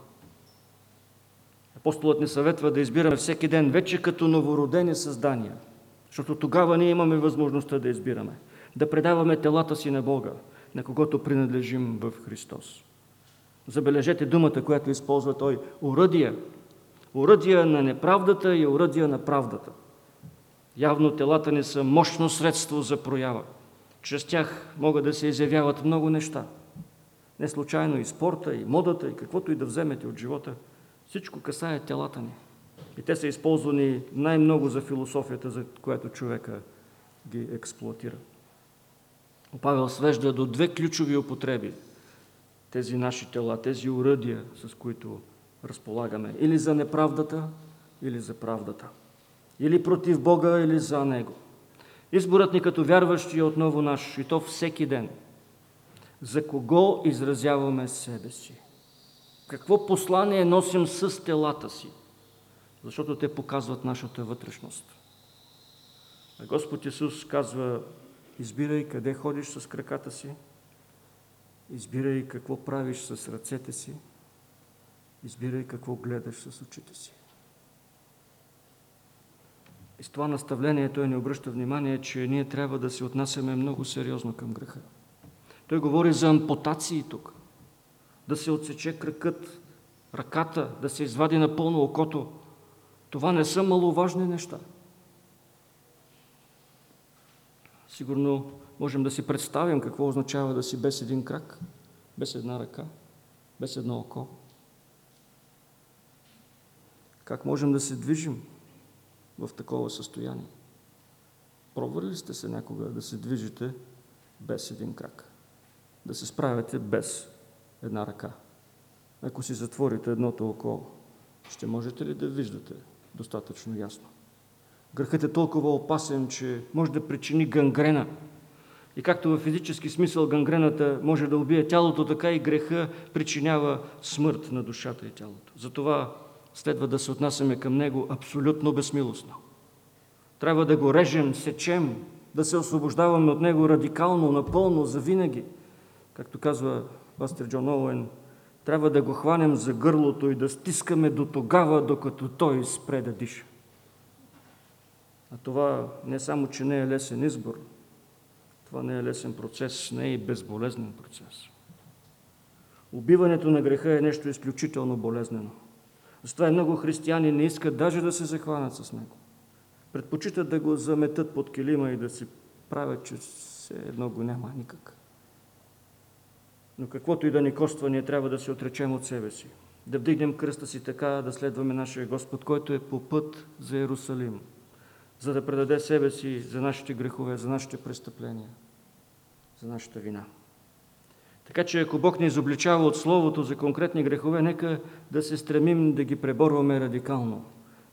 Апостолът ни съветва да избираме всеки ден вече като новородени създания, защото тогава ние имаме възможността да избираме, да предаваме телата си на Бога, на когото принадлежим в Христос. Забележете думата, която използва той – уръдия. Уръдия на неправдата и уръдия на правдата. Явно телата ни са мощно средство за проява. Чрез тях могат да се изявяват много неща. Не случайно и спорта, и модата, и каквото и да вземете от живота. Всичко касае телата ни. И те са използвани най-много за философията, за която човека ги експлуатира. Павел свежда до две ключови употреби тези наши тела, тези уръдия, с които разполагаме. Или за неправдата, или за правдата. Или против Бога, или за Него. Изборът ни като вярващи е отново наш, и то всеки ден. За кого изразяваме себе си? Какво послание носим с телата си? Защото те показват нашата вътрешност. Господ Исус казва, избирай къде ходиш с краката си, избирай какво правиш с ръцете си, избирай какво гледаш с очите си. И с това наставление той ни обръща внимание, че ние трябва да се отнасяме много сериозно към греха. Той говори за ампутации тук. Да се отсече кръкът, ръката, да се извади напълно окото. Това не са маловажни неща. Сигурно можем да си представим какво означава да си без един крак, без една ръка, без едно око. Как можем да се движим в такова състояние? Пробвали ли сте се някога да се движите без един крак? Да се справяте без една ръка? Ако си затворите едното око, ще можете ли да виждате достатъчно ясно? Грехът е толкова опасен, че може да причини гангрена. И както в физически смисъл гангрената може да убие тялото, така и греха причинява смърт на душата и тялото. Затова следва да се отнасяме към него абсолютно безмилостно. Трябва да го режем, сечем, да се освобождаваме от него радикално, напълно, завинаги. Както казва пастор Джон Оуен, трябва да го хванем за гърлото и да стискаме до тогава, докато той спре да диша. А това не само, че не е лесен избор, това не е лесен процес, не е и безболезнен процес. Убиването на греха е нещо изключително болезнено. Затова и много християни не искат даже да се захванат с него. Предпочитат да го заметат под килима и да си правят, че все едно го няма никак. Но каквото и да ни коства, ние трябва да се отречем от себе си. Да вдигнем кръста си така, да следваме нашия Господ, който е по път за Иерусалим за да предаде себе си за нашите грехове, за нашите престъпления, за нашата вина. Така че ако Бог ни изобличава от Словото за конкретни грехове, нека да се стремим да ги преборваме радикално,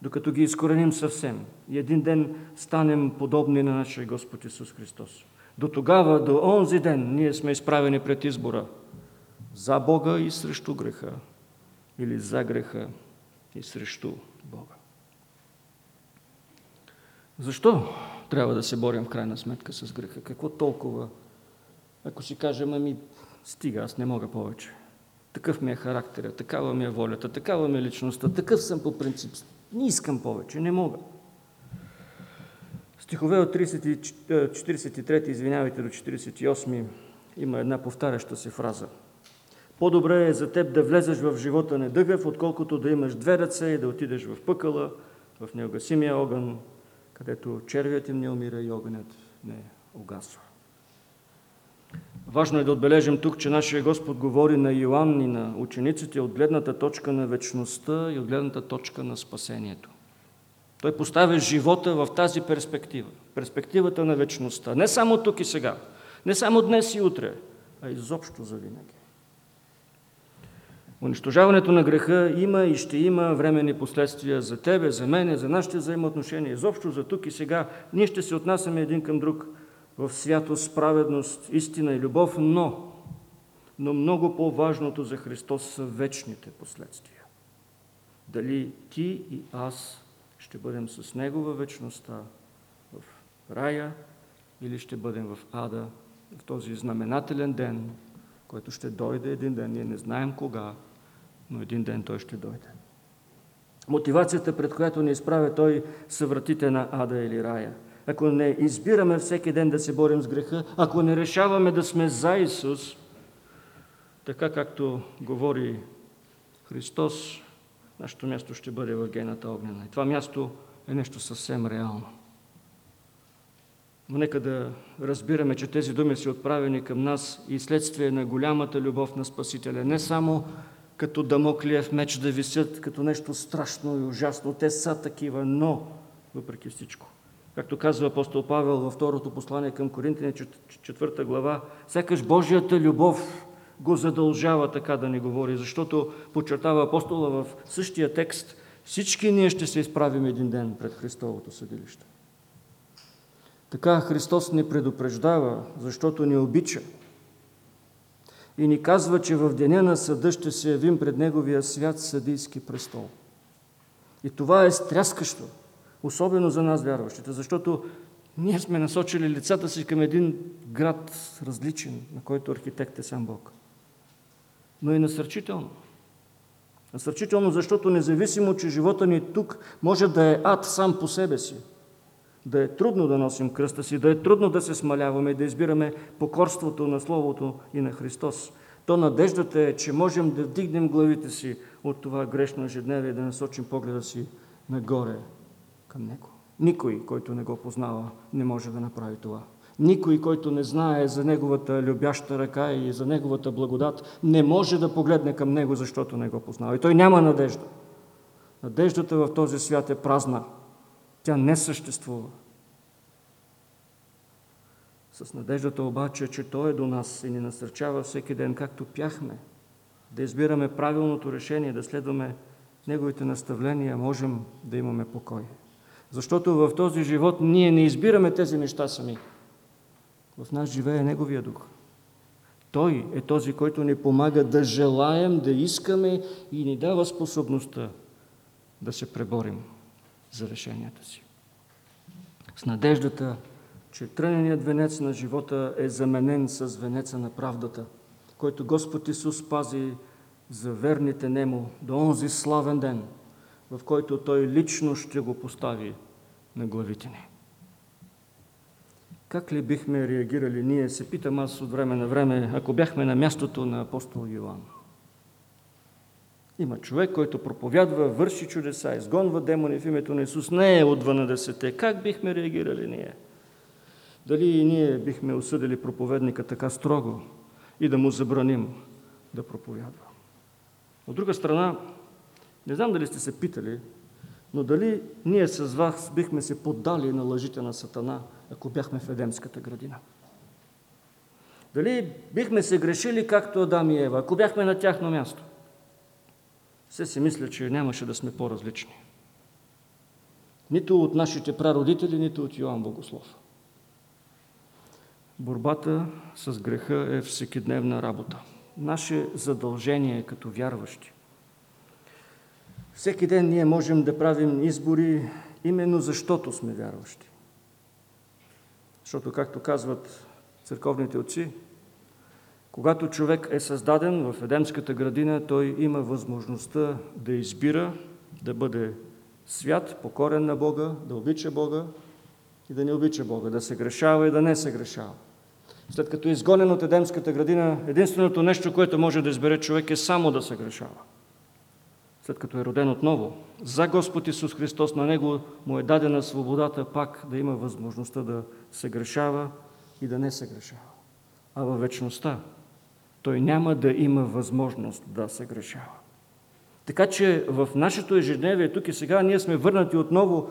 докато ги изкореним съвсем и един ден станем подобни на нашия Господ Исус Христос. До тогава, до онзи ден, ние сме изправени пред избора за Бога и срещу греха, или за греха и срещу Бога. Защо трябва да се борим в крайна сметка с греха? Какво толкова? Ако си кажем, ами стига, аз не мога повече. Такъв ми е характера, такава ми е волята, такава ми е личността, такъв съм по принцип. Не искам повече, не мога. Стихове от 30, 43, извинявайте, до 48 има една повтаряща се фраза. По-добре е за теб да влезеш в живота недъгъв, отколкото да имаш две ръце и да отидеш в пъкъла, в неогасимия огън, където червият им не умира и огънят не угасва. Важно е да отбележим тук, че нашия Господ говори на Йоанн и на учениците от гледната точка на вечността и от гледната точка на спасението. Той поставя живота в тази перспектива, перспективата на вечността. Не само тук и сега, не само днес и утре, а изобщо за винаги. Унищожаването на греха има и ще има временни последствия за тебе, за мене, за нашите взаимоотношения, изобщо за тук и сега. Ние ще се отнасяме един към друг в святост, праведност, истина и любов, но, но много по-важното за Христос са вечните последствия. Дали ти и аз ще бъдем с Него във вечността, в рая, или ще бъдем в ада, в този знаменателен ден, който ще дойде един ден. Ние не знаем кога, но един ден той ще дойде. Мотивацията, пред която ни изправя той, са вратите на ада или рая. Ако не избираме всеки ден да се борим с греха, ако не решаваме да сме за Исус, така както говори Христос, нашето място ще бъде в гената огнена. И това място е нещо съвсем реално. Но нека да разбираме, че тези думи са отправени към нас и следствие на голямата любов на Спасителя. Не само като Дамоклиев меч да висят като нещо страшно и ужасно. Те са такива, но въпреки всичко. Както казва апостол Павел във второто послание към Коринтини, четвърта глава, сякаш Божията любов го задължава така да ни говори, защото подчертава апостола в същия текст, всички ние ще се изправим един ден пред Христовото съдилище. Така Христос ни предупреждава, защото ни обича. И ни казва, че в деня на съда ще се явим пред Неговия свят съдийски престол. И това е стряскащо, особено за нас вярващите, защото ние сме насочили лицата си към един град различен, на който архитект е сам Бог. Но и насърчително. Насърчително, защото независимо, че живота ни тук може да е ад сам по себе си, да е трудно да носим кръста си, да е трудно да се смаляваме да избираме покорството на Словото и на Христос, то надеждата е, че можем да вдигнем главите си от това грешно ежедневие и да насочим погледа си нагоре към Него. Никой, който не го познава, не може да направи това. Никой, който не знае за Неговата любяща ръка и за Неговата благодат, не може да погледне към Него, защото не го познава. И той няма надежда. Надеждата в този свят е празна. Тя не съществува. С надеждата обаче, че Той е до нас и ни насърчава всеки ден, както пяхме, да избираме правилното решение, да следваме Неговите наставления, можем да имаме покой. Защото в този живот ние не избираме тези неща сами. В нас живее Неговия дух. Той е този, който ни помага да желаем, да искаме и ни дава способността да се преборим за решенията си. С надеждата, че тръненият венец на живота е заменен с венеца на правдата, който Господ Исус пази за верните Нему до онзи славен ден, в който Той лично ще го постави на главите ни. Как ли бихме реагирали ние, се питам аз от време на време, ако бяхме на мястото на апостол Йоанн? Има човек, който проповядва, върши чудеса, изгонва демони в името на Исус, не е от 12. Как бихме реагирали ние? Дали и ние бихме осъдили проповедника така строго и да му забраним да проповядва? От друга страна, не знам дали сте се питали, но дали ние с вас бихме се поддали на лъжите на Сатана, ако бяхме в Едемската градина? Дали бихме се грешили както Адам и Ева, ако бяхме на тяхно място? Все си мисля, че нямаше да сме по-различни. Нито от нашите прародители, нито от Йоанн Богослов. Борбата с греха е всекидневна работа. Наше задължение като вярващи. Всеки ден ние можем да правим избори именно защото сме вярващи. Защото, както казват църковните отци, когато човек е създаден в Едемската градина, той има възможността да избира, да бъде свят, покорен на Бога, да обича Бога и да не обича Бога, да се грешава и да не се грешава. След като е изгонен от Едемската градина, единственото нещо, което може да избере човек е само да се грешава. След като е роден отново, за Господ Исус Христос, на Него му е дадена свободата пак да има възможността да се грешава и да не се грешава. А във вечността той няма да има възможност да се грешава. Така че в нашето ежедневие, тук и сега, ние сме върнати отново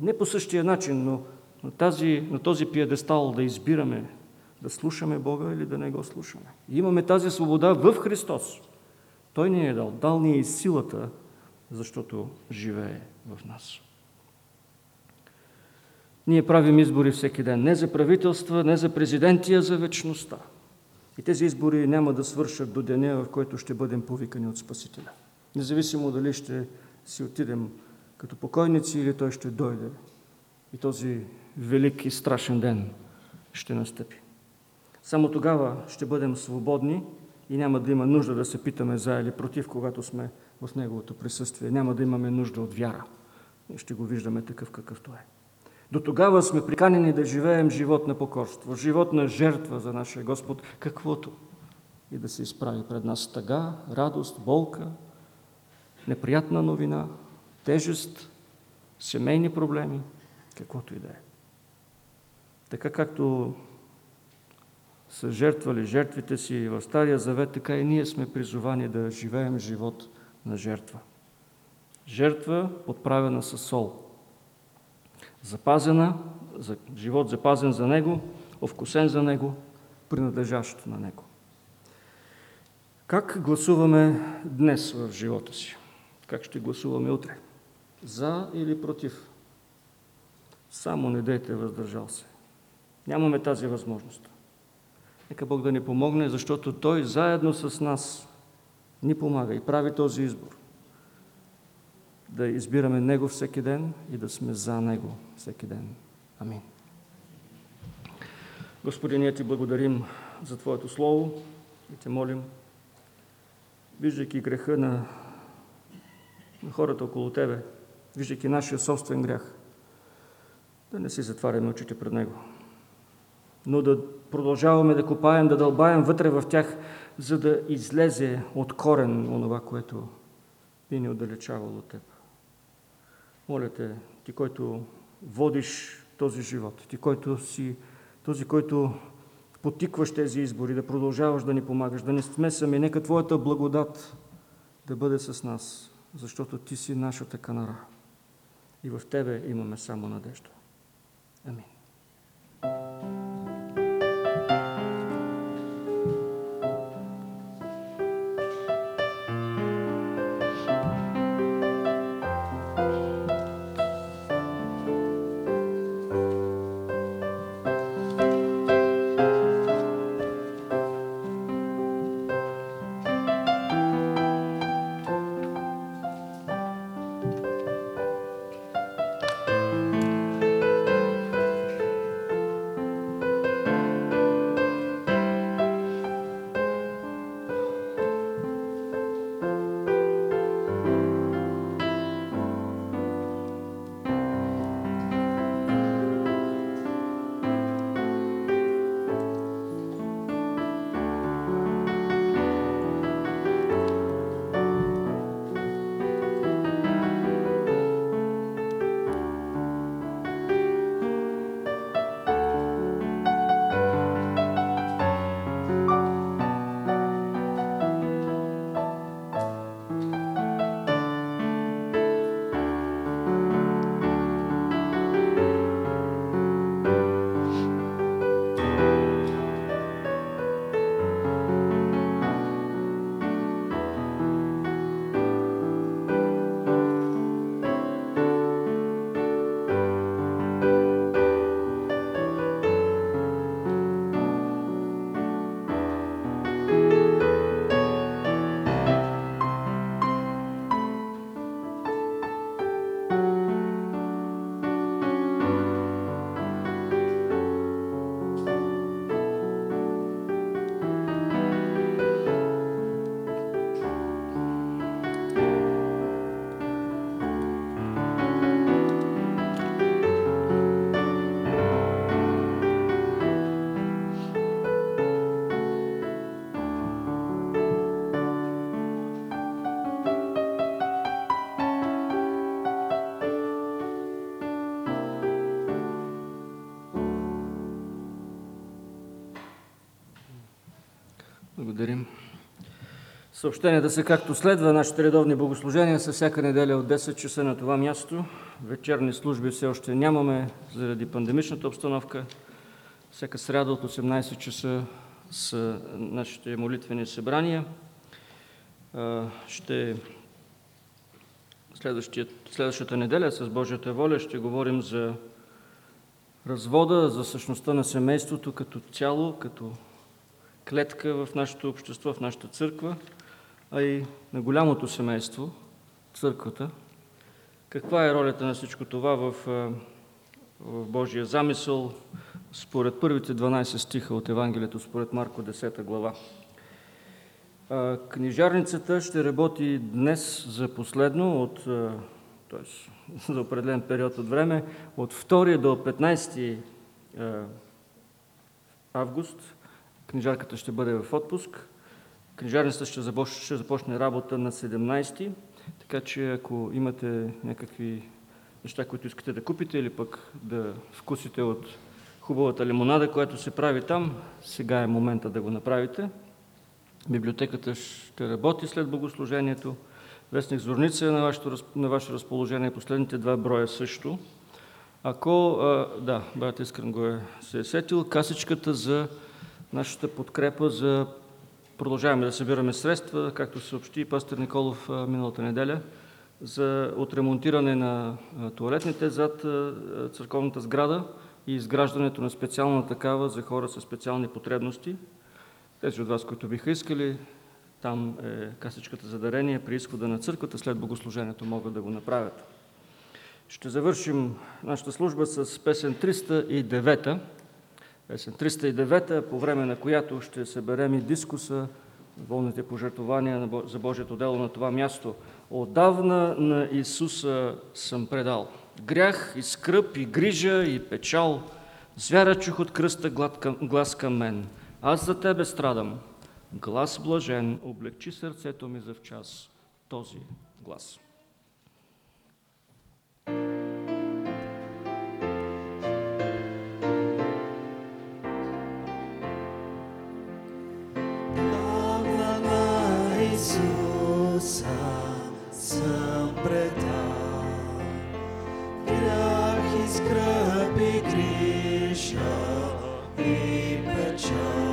не по същия начин, но на, тази, на този пиедестал да избираме да слушаме Бога или да не го слушаме. И имаме тази свобода в Христос. Той ни е дал. Дал ни е и силата, защото живее в нас. Ние правим избори всеки ден. Не за правителства, не за президенти, а за вечността. И тези избори няма да свършат до деня, в който ще бъдем повикани от Спасителя. Независимо дали ще си отидем като покойници или той ще дойде. И този велик и страшен ден ще настъпи. Само тогава ще бъдем свободни и няма да има нужда да се питаме за или против, когато сме в Неговото присъствие. Няма да имаме нужда от вяра. И ще го виждаме такъв какъвто е. До тогава сме приканени да живеем живот на покорство, живот на жертва за нашия Господ, каквото и да се изправи пред нас тъга, радост, болка, неприятна новина, тежест, семейни проблеми, каквото и да е. Така както са жертвали жертвите си в Стария Завет, така и ние сме призовани да живеем живот на жертва. Жертва, подправена с сол. Запазена, за живот запазен за Него, овкусен за Него, принадлежащ на Него. Как гласуваме днес в живота си? Как ще гласуваме утре? За или против? Само не дейте въздържал се. Нямаме тази възможност. Нека Бог да ни помогне, защото Той заедно с нас ни помага и прави този избор. Да избираме Него всеки ден и да сме за Него всеки ден. Амин. Господи, ние Ти благодарим за Твоето Слово и Те молим, виждайки греха на, на хората около Тебе, виждайки нашия собствен грях, да не си затваряме очите пред Него, но да продължаваме да копаем, да дълбаем вътре в тях, за да излезе от корен онова, което би ни отдалечавало от Теб. Моля Те, Ти, който водиш този живот, Ти, който си този, който потикваш тези избори, да продължаваш да ни помагаш, да не сме сами. Нека Твоята благодат да бъде с нас, защото Ти си нашата канара. И в Тебе имаме само надежда. Амин. Съобщенията са както следва. Нашите редовни богослужения са всяка неделя от 10 часа на това място. Вечерни служби все още нямаме заради пандемичната обстановка. Всяка сряда от 18 часа са нашите молитвени събрания. Ще следващата неделя с Божията воля ще говорим за развода, за същността на семейството като цяло, като клетка в нашето общество, в нашата църква, а и на голямото семейство, църквата. Каква е ролята на всичко това в, в Божия замисъл, според първите 12 стиха от Евангелието, според Марко 10 глава. Книжарницата ще работи днес за последно, от, т.е. за определен период от време, от 2 до 15 август Книжарката ще бъде в отпуск. Книжарницата ще започне, ще започне работа на 17-ти, така че ако имате някакви неща, които искате да купите или пък да вкусите от хубавата лимонада, която се прави там, сега е момента да го направите. Библиотеката ще работи след богослужението. Вестник Зорница е на, вашето, на ваше разположение. Последните два броя също. Ако, да, брат Искрен го е се е сетил, касичката за нашата подкрепа за продължаваме да събираме средства, както съобщи пастор Николов миналата неделя, за отремонтиране на туалетните зад църковната сграда и изграждането на специална такава за хора с специални потребности. Тези от вас, които биха искали, там е касичката за дарение при изхода на църквата, след богослужението могат да го направят. Ще завършим нашата служба с песен 309. Песен 309, по време на която ще съберем и дискуса, волните пожертвования за Божието дело на това място. Отдавна на Исуса съм предал. Грях и скръп, и грижа, и печал. Звяра чух от кръста глас към мен. Аз за Тебе страдам. Глас блажен, облегчи сърцето ми за в час. Този глас. Иисуса собрета, грях и скраб и греша и печаль.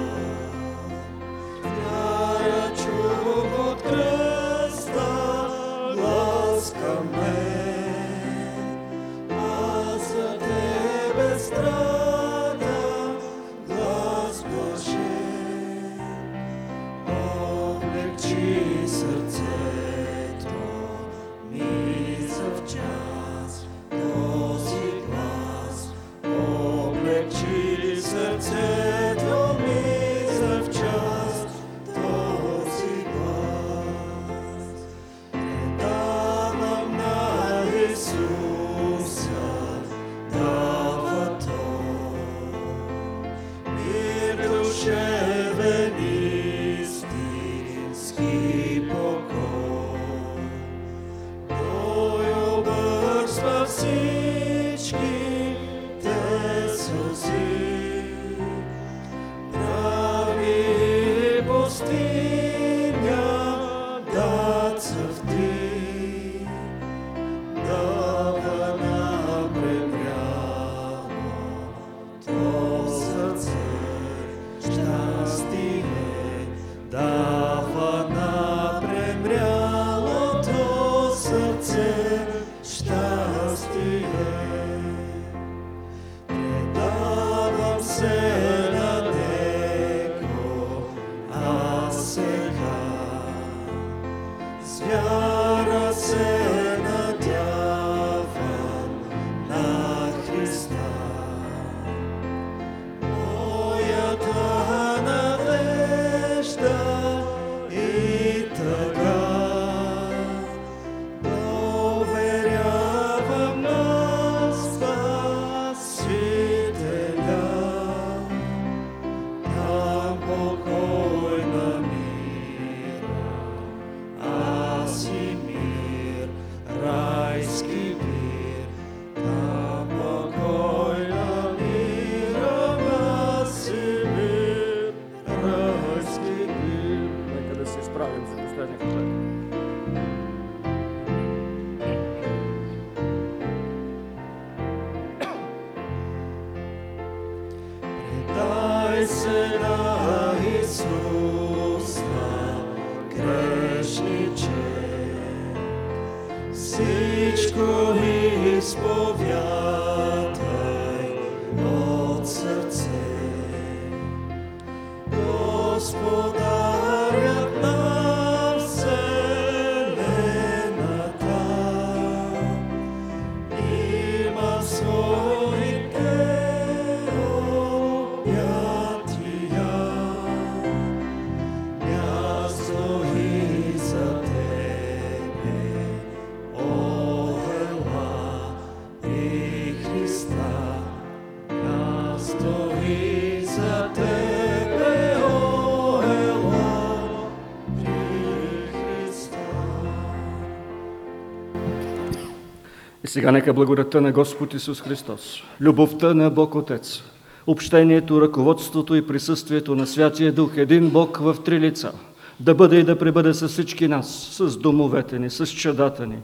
Сега нека благодата на Господ Исус Христос, любовта на Бог Отец, общението, ръководството и присъствието на Святия Дух, един Бог в три лица, да бъде и да пребъде с всички нас, с домовете ни, с чадата ни,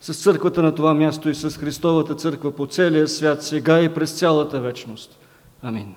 с църквата на това място и с Христовата църква по целия свят, сега и през цялата вечност. Амин.